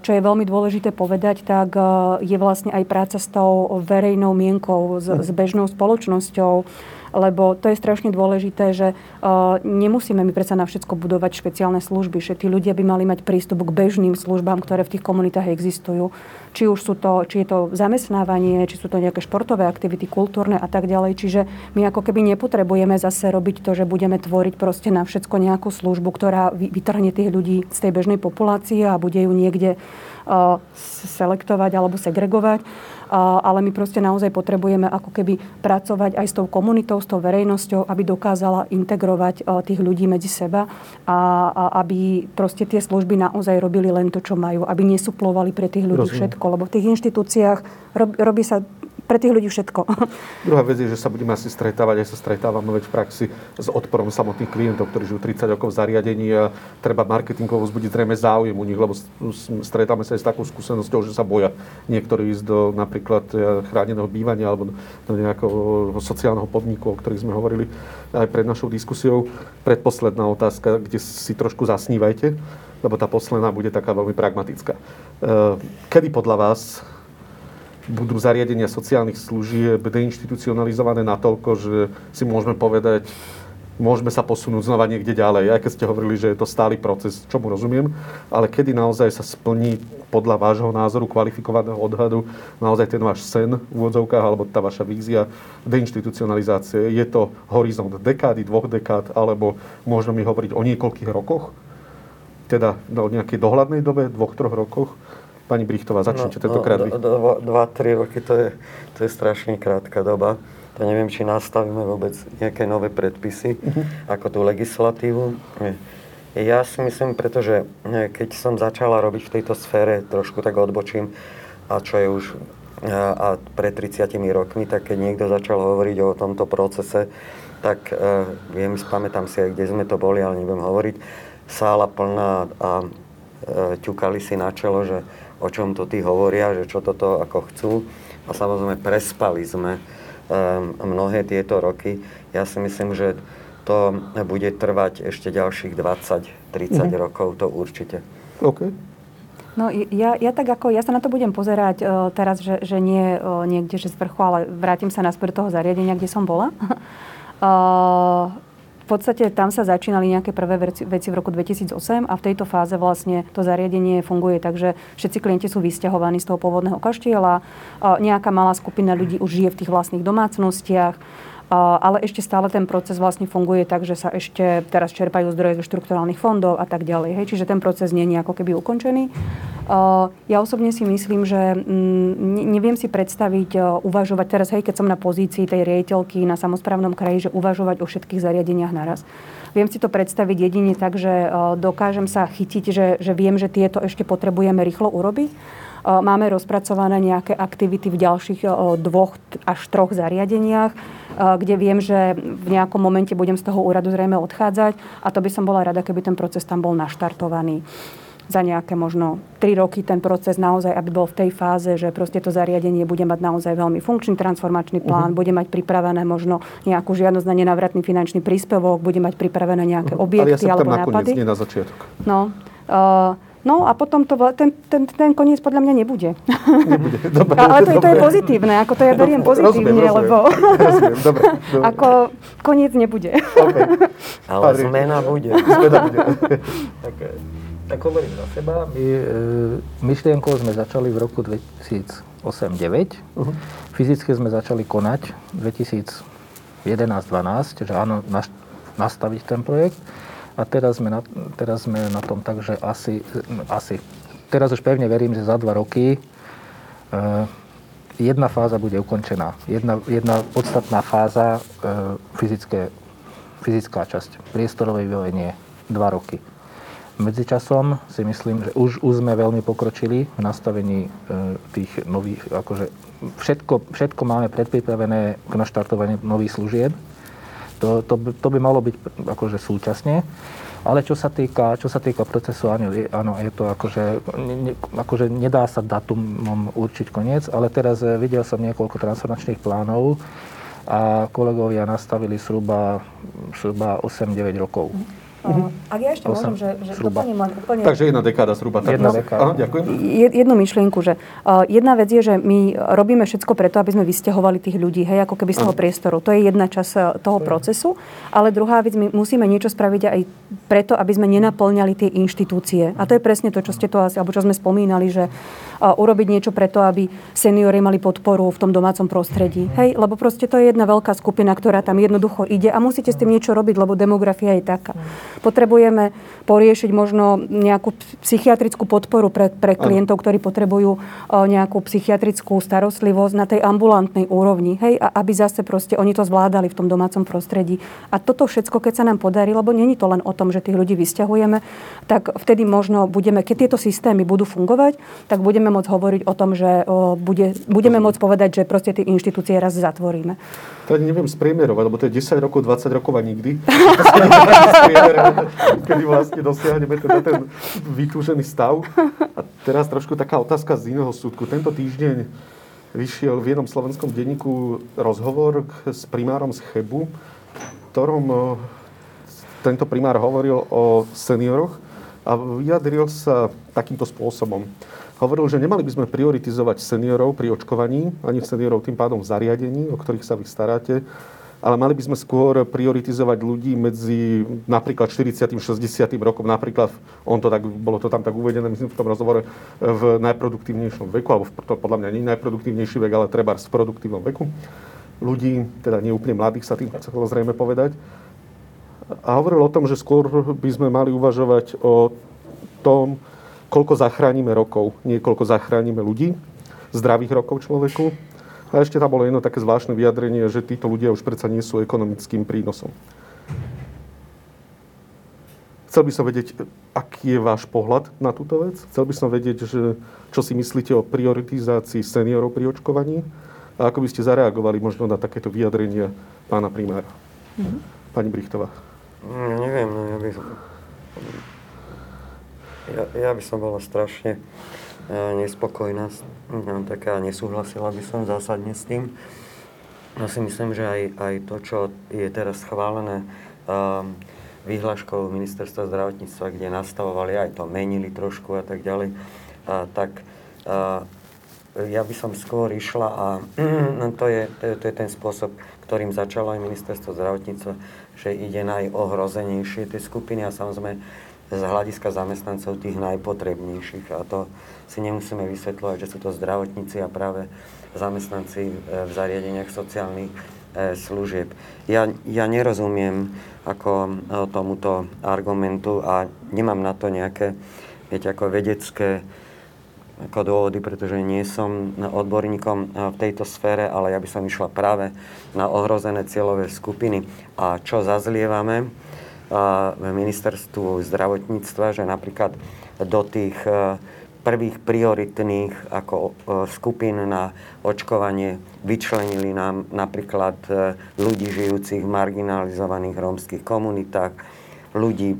čo je veľmi dôležité povedať, tak eh, je vlastne aj práca s tou verejnou mienkou, s, s bežnou spoločnosťou lebo to je strašne dôležité, že uh, nemusíme my predsa na všetko budovať špeciálne služby, že tí ľudia by mali mať prístup k bežným službám, ktoré v tých komunitách existujú. Či už sú to, či je to zamestnávanie, či sú to nejaké športové aktivity, kultúrne a tak ďalej. Čiže my ako keby nepotrebujeme zase robiť to, že budeme tvoriť proste na všetko nejakú službu, ktorá vytrhne tých ľudí z tej bežnej populácie a bude ju niekde uh, selektovať alebo segregovať ale my proste naozaj potrebujeme ako keby pracovať aj s tou komunitou, s tou verejnosťou, aby dokázala integrovať tých ľudí medzi seba a, a aby proste tie služby naozaj robili len to, čo majú, aby nesuplovali pre tých ľudí Rozumiem. všetko, lebo v tých inštitúciách rob, robí sa pre tých ľudí všetko. Druhá vec je, že sa budeme asi stretávať, aj sa stretávame veď v praxi s odporom samotných klientov, ktorí žijú 30 rokov v zariadení a treba marketingovo vzbudiť zrejme záujem u nich, lebo stretáme sa aj s takou skúsenosťou, že sa boja niektorí ísť do napríklad e, chráneného bývania alebo do nejakého sociálneho podniku, o ktorých sme hovorili aj pred našou diskusiou. Predposledná otázka, kde si trošku zasnívajte, lebo tá posledná bude taká veľmi pragmatická. E, kedy podľa vás budú zariadenia sociálnych služieb deinstitucionalizované natoľko, že si môžeme povedať, môžeme sa posunúť znova niekde ďalej. Aj keď ste hovorili, že je to stály proces, čomu rozumiem, ale kedy naozaj sa splní podľa vášho názoru kvalifikovaného odhadu naozaj ten váš sen v úvodzovkách alebo tá vaša vízia deinstitucionalizácie. Je to horizont dekády, dvoch dekád, alebo môžeme mi hovoriť o niekoľkých rokoch? Teda o nejakej dohľadnej dobe, dvoch, troch rokoch? Pani Brichtová, začnite no, tentokrát no, vy. Dva, tri roky to je, to je strašne krátka doba. To neviem, či nastavíme vôbec nejaké nové predpisy, uh-huh. ako tú legislatívu. Ja si myslím, pretože keď som začala robiť v tejto sfére, trošku tak odbočím, a čo je už a pred 30 rokmi, tak keď niekto začal hovoriť o tomto procese, tak uh, viem, spamätám si aj, kde sme to boli, ale nebudem hovoriť, sála plná a uh, ťukali si na čelo, že o čom to tí hovoria, že čo toto ako chcú. A samozrejme prespali sme um, mnohé tieto roky. Ja si myslím, že to bude trvať ešte ďalších 20-30 mm-hmm. rokov, to určite. OK. No ja, ja tak ako, ja sa na to budem pozerať uh, teraz, že, že nie uh, niekde, že z vrchu, ale vrátim sa naspäť do toho zariadenia, kde som bola. uh, podstate tam sa začínali nejaké prvé veci, v roku 2008 a v tejto fáze vlastne to zariadenie funguje tak, že všetci klienti sú vysťahovaní z toho pôvodného kaštieľa, nejaká malá skupina ľudí už žije v tých vlastných domácnostiach ale ešte stále ten proces vlastne funguje tak, že sa ešte teraz čerpajú zdroje zo štrukturálnych fondov a tak ďalej. Hej. Čiže ten proces nie je ako keby ukončený. Ja osobne si myslím, že mm, neviem si predstaviť uvažovať teraz, hej, keď som na pozícii tej riaditeľky na samozprávnom kraji, že uvažovať o všetkých zariadeniach naraz. Viem si to predstaviť jedine tak, že dokážem sa chytiť, že, že viem, že tieto ešte potrebujeme rýchlo urobiť Máme rozpracované nejaké aktivity v ďalších dvoch až troch zariadeniach, kde viem, že v nejakom momente budem z toho úradu zrejme odchádzať a to by som bola rada, keby ten proces tam bol naštartovaný za nejaké možno 3 roky ten proces naozaj, aby bol v tej fáze, že proste to zariadenie bude mať naozaj veľmi funkčný transformačný plán, uh-huh. bude mať pripravené možno nejakú žiadnosť na nenávratný finančný príspevok, bude mať pripravené nejaké uh-huh. objekty Ale ja alebo nápady. nie na začiatok. No, uh, No a potom to, ten, ten, ten koniec podľa mňa nebude. Nebude, dobre. Ale to, to je pozitívne, ako to ja beriem pozitívne, rozumiem, lebo rozumiem, dobre, dobre. ako koniec nebude. Okay. Ale Padri. zmena bude. Zmena bude. tak, tak hovorím za seba. My e, myšlienkou sme začali v roku 2008-2009. Uh-huh. Fyzicky sme začali konať 2011-2012, že áno, naš, nastaviť ten projekt. A teraz sme na, teraz sme na tom tak, že asi, asi, teraz už pevne verím, že za dva roky uh, jedna fáza bude ukončená. Jedna, jedna podstatná fáza, uh, fyzické, fyzická časť, priestorové vybavenie, dva roky. Medzičasom si myslím, že už, už sme veľmi pokročili v nastavení uh, tých nových, akože všetko, všetko máme predpripravené k naštartovaniu nových služieb to, to, to by malo byť akože súčasne. Ale čo sa týka, čo sa týka procesu, áno, áno, je to akože, ne, akože nedá sa datumom určiť koniec, ale teraz eh, videl som niekoľko transformačných plánov a kolegovia nastavili zhruba, zhruba 8-9 rokov. Uh-huh. Ak ja ešte môžem, že, že doplním len úplne... Takže jedna dekáda zhruba. Jedna no, dekáda. Aha, ďakujem. Jednu myšlienku, že uh, jedna vec je, že my robíme všetko preto, aby sme vysťahovali tých ľudí, hej, ako keby z toho uh-huh. priestoru. To je jedna časť uh, toho uh-huh. procesu. Ale druhá vec, my musíme niečo spraviť aj preto, aby sme nenaplňali tie inštitúcie. A to je presne to, čo ste to asi, alebo čo sme spomínali, že urobiť niečo preto, aby seniori mali podporu v tom domácom prostredí. Hej, lebo proste to je jedna veľká skupina, ktorá tam jednoducho ide a musíte s tým niečo robiť, lebo demografia je taká. Potrebujeme poriešiť možno nejakú psychiatrickú podporu pre, pre klientov, ktorí potrebujú nejakú psychiatrickú starostlivosť na tej ambulantnej úrovni. Hej, a aby zase proste oni to zvládali v tom domácom prostredí. A toto všetko, keď sa nám podarí, lebo není to len o tom, že tých ľudí vysťahujeme, tak vtedy možno budeme, keď tieto systémy budú fungovať, tak budeme môcť hovoriť o tom, že bude, budeme môcť povedať, že proste tie inštitúcie raz zatvoríme. To neviem spriemerovať, lebo to je 10 rokov, 20 rokov a nikdy. kedy vlastne dosiahneme teda ten vytúžený stav. A teraz trošku taká otázka z iného súdku. Tento týždeň vyšiel v jednom slovenskom denníku rozhovor s primárom z Chebu, ktorom tento primár hovoril o senioroch a vyjadril sa takýmto spôsobom. Hovoril, že nemali by sme prioritizovať seniorov pri očkovaní, ani seniorov tým pádom v zariadení, o ktorých sa vy staráte, ale mali by sme skôr prioritizovať ľudí medzi napríklad 40. 60. rokom, napríklad, on to tak, bolo to tam tak uvedené, myslím v tom rozhovore, v najproduktívnejšom veku, alebo to podľa mňa nie najproduktívnejší vek, ale treba v produktívnom veku. Ľudí, teda nie úplne mladých sa tým chcelo zrejme povedať. A hovoril o tom, že skôr by sme mali uvažovať o tom, koľko zachránime rokov, nie koľko zachránime ľudí, zdravých rokov človeku, a ešte tam bolo jedno také zvláštne vyjadrenie, že títo ľudia už predsa nie sú ekonomickým prínosom. Chcel by som vedieť, aký je váš pohľad na túto vec. Chcel by som vedieť, že, čo si myslíte o prioritizácii seniorov pri očkovaní a ako by ste zareagovali možno na takéto vyjadrenia pána primára. Mm-hmm. Pani Brichtová. Mm, neviem, no ja by som... Ja, ja by som bola strašne nespokojná, no, taká nesúhlasila by som zásadne s tým. Ja si myslím, že aj, aj to, čo je teraz schválené um, výhľaškou ministerstva zdravotníctva, kde nastavovali, aj to menili trošku a tak ďalej, a, tak a, ja by som skôr išla a to je, to, je, to je ten spôsob, ktorým začalo aj ministerstvo zdravotníctva, že ide najohrozenejšie tie skupiny a samozrejme z hľadiska zamestnancov tých najpotrebnejších. A to si nemusíme vysvetľovať, že sú to zdravotníci a práve zamestnanci e, v zariadeniach sociálnych služieb. Ja, ja nerozumiem ako tomuto argumentu a nemám na to nejaké, viete, ako vedecké ako dôvody, pretože nie som odborníkom v tejto sfére, ale ja by som išla práve na ohrozené cieľové skupiny. A čo zazlievame ministerstvu zdravotníctva, že napríklad do tých prvých prioritných ako e, skupín na očkovanie vyčlenili nám napríklad e, ľudí žijúcich v marginalizovaných rómskych komunitách, ľudí e,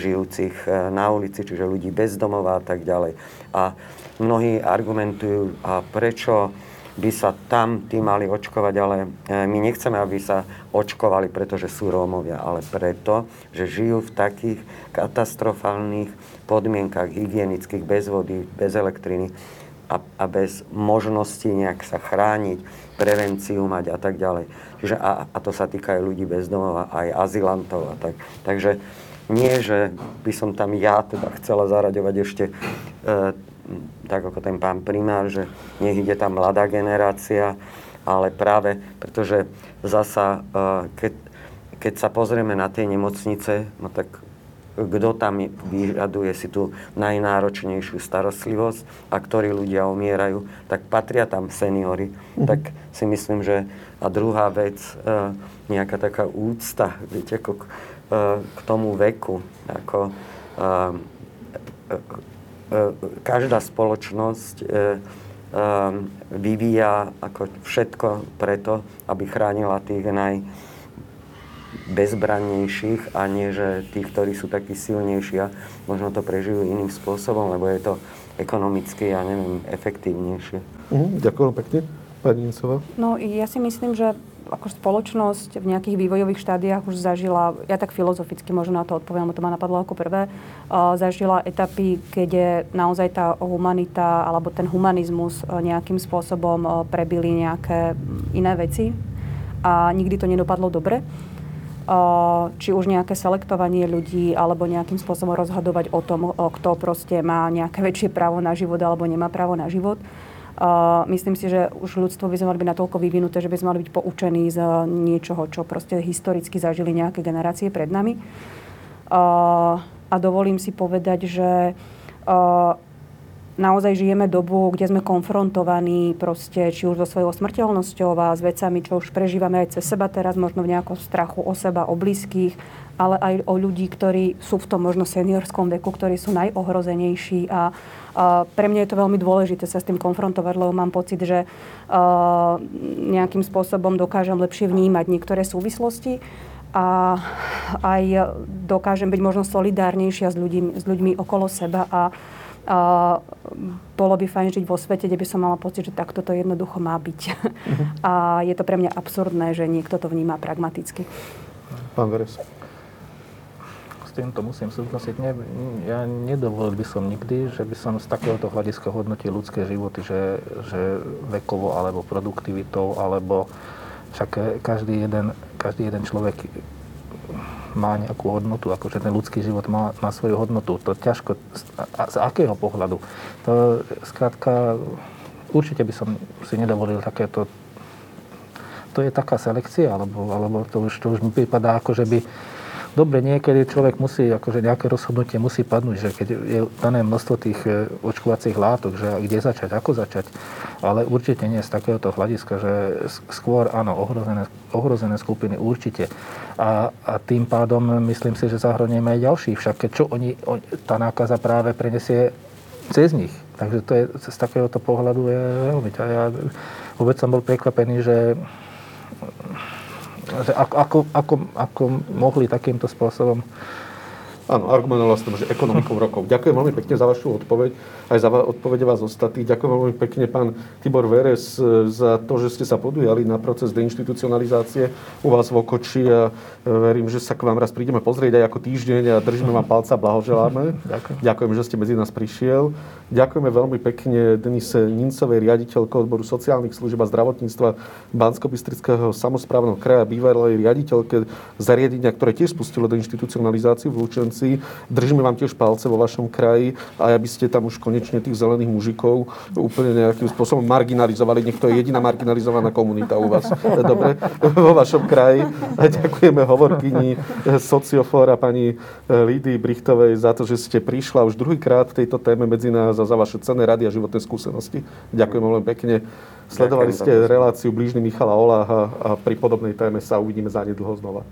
žijúcich na ulici, čiže ľudí bez domova a tak ďalej. A mnohí argumentujú, a prečo by sa tam tí mali očkovať, ale my nechceme, aby sa očkovali, pretože sú Rómovia, ale preto, že žijú v takých katastrofálnych podmienkach hygienických, bez vody, bez elektriny a, a bez možnosti nejak sa chrániť, prevenciu mať a tak ďalej. Čiže a, a to sa týka aj ľudí bez domova, aj azylantov a tak. Takže nie, že by som tam ja teda chcela zaraďovať ešte e, tak ako ten pán primár, že nech ide tam mladá generácia, ale práve pretože zasa, e, keď, keď sa pozrieme na tie nemocnice, no tak kto tam vyžaduje si tú najnáročnejšiu starostlivosť a ktorí ľudia umierajú, tak patria tam seniory. Mm-hmm. Tak si myslím, že a druhá vec, e, nejaká taká úcta, viete, ako k, e, k tomu veku, ako každá spoločnosť vyvíja ako všetko preto, aby chránila tých naj, bezbrannejších a nie, že tých, ktorí sú takí silnejší a možno to prežijú iným spôsobom, lebo je to ekonomicky, ja neviem, efektívnejšie. Uh, ďakujem pekne. Pani Incová. No ja si myslím, že ako spoločnosť v nejakých vývojových štádiách už zažila, ja tak filozoficky možno na to odpoviem, lebo to ma napadlo ako prvé, uh, zažila etapy, keď je naozaj tá humanita alebo ten humanizmus uh, nejakým spôsobom uh, prebili nejaké iné veci a nikdy to nedopadlo dobre či už nejaké selektovanie ľudí, alebo nejakým spôsobom rozhodovať o tom, kto proste má nejaké väčšie právo na život alebo nemá právo na život. Myslím si, že už ľudstvo by sme mali byť natoľko vyvinuté, že by sme mali byť poučení z niečoho, čo proste historicky zažili nejaké generácie pred nami. a dovolím si povedať, že naozaj žijeme dobu, kde sme konfrontovaní proste, či už so svojou smrteľnosťou a s vecami, čo už prežívame aj cez seba teraz, možno v nejakom strachu o seba, o blízkych, ale aj o ľudí, ktorí sú v tom možno seniorskom veku, ktorí sú najohrozenejší a pre mňa je to veľmi dôležité sa s tým konfrontovať, lebo mám pocit, že nejakým spôsobom dokážem lepšie vnímať niektoré súvislosti a aj dokážem byť možno solidárnejšia s ľuďmi, s ľuďmi okolo seba a Uh, bolo by fajn žiť vo svete, kde by som mala pocit, že takto to jednoducho má byť. Uh-huh. A je to pre mňa absurdné, že niekto to vníma pragmaticky. Pán Veres. Týmto musím súhlasiť. Ne, ja nedovolil by som nikdy, že by som z takéhoto hľadiska hodnotil ľudské životy, že, že vekovo alebo produktivitou, alebo však každý jeden, každý jeden človek má nejakú hodnotu, akože ten ľudský život má, má svoju hodnotu. To ťažko, a z akého pohľadu? To skrátka, určite by som si nedovolil takéto to je taká selekcia, alebo, alebo to, už, to už mi prípada ako, že by Dobre, niekedy človek musí, akože nejaké rozhodnutie musí padnúť, že keď je dané množstvo tých e, očkovacích látok, že kde začať, ako začať, ale určite nie z takéhoto hľadiska, že skôr áno, ohrozené, ohrozené skupiny určite. A, a tým pádom myslím si, že zahranieme aj ďalších, však čo oni, on, tá nákaza práve prenesie cez nich. Takže to je z takéhoto pohľadu je veľmi... Ja vôbec som bol prekvapený, že ako, ako, ako, mohli takýmto spôsobom Áno, argumentovala som, že ekonomikou rokov. Ďakujem veľmi pekne za vašu odpoveď, aj za odpovede vás ostatných. Ďakujem veľmi pekne, pán Tibor Veres, za to, že ste sa podujali na proces deinstitucionalizácie u vás v Okoči a e, verím, že sa k vám raz prídeme pozrieť aj ako týždeň a držíme vám palca, blahoželáme. Ďakujem. Ďakujem, že ste medzi nás prišiel. Ďakujeme veľmi pekne Denise Nincovej, riaditeľke odboru sociálnych služieb a zdravotníctva bansko samozprávneho kraja, bývalej riaditeľke zariadenia, ktoré tiež spustilo deinstitucionalizáciu v Lučenci veci. Držíme vám tiež palce vo vašom kraji a aby ste tam už konečne tých zelených mužikov úplne nejakým spôsobom marginalizovali. Nech to je jediná marginalizovaná komunita u vás. Dobre, vo vašom kraji. A ďakujeme hovorkyni sociofóra pani Lídy Brichtovej za to, že ste prišla už druhýkrát v tejto téme medzi nás a za vaše cenné rady a životné skúsenosti. Ďakujem veľmi pekne. Sledovali ste reláciu blížny Michala Oláha a pri podobnej téme sa uvidíme zanedlho znova.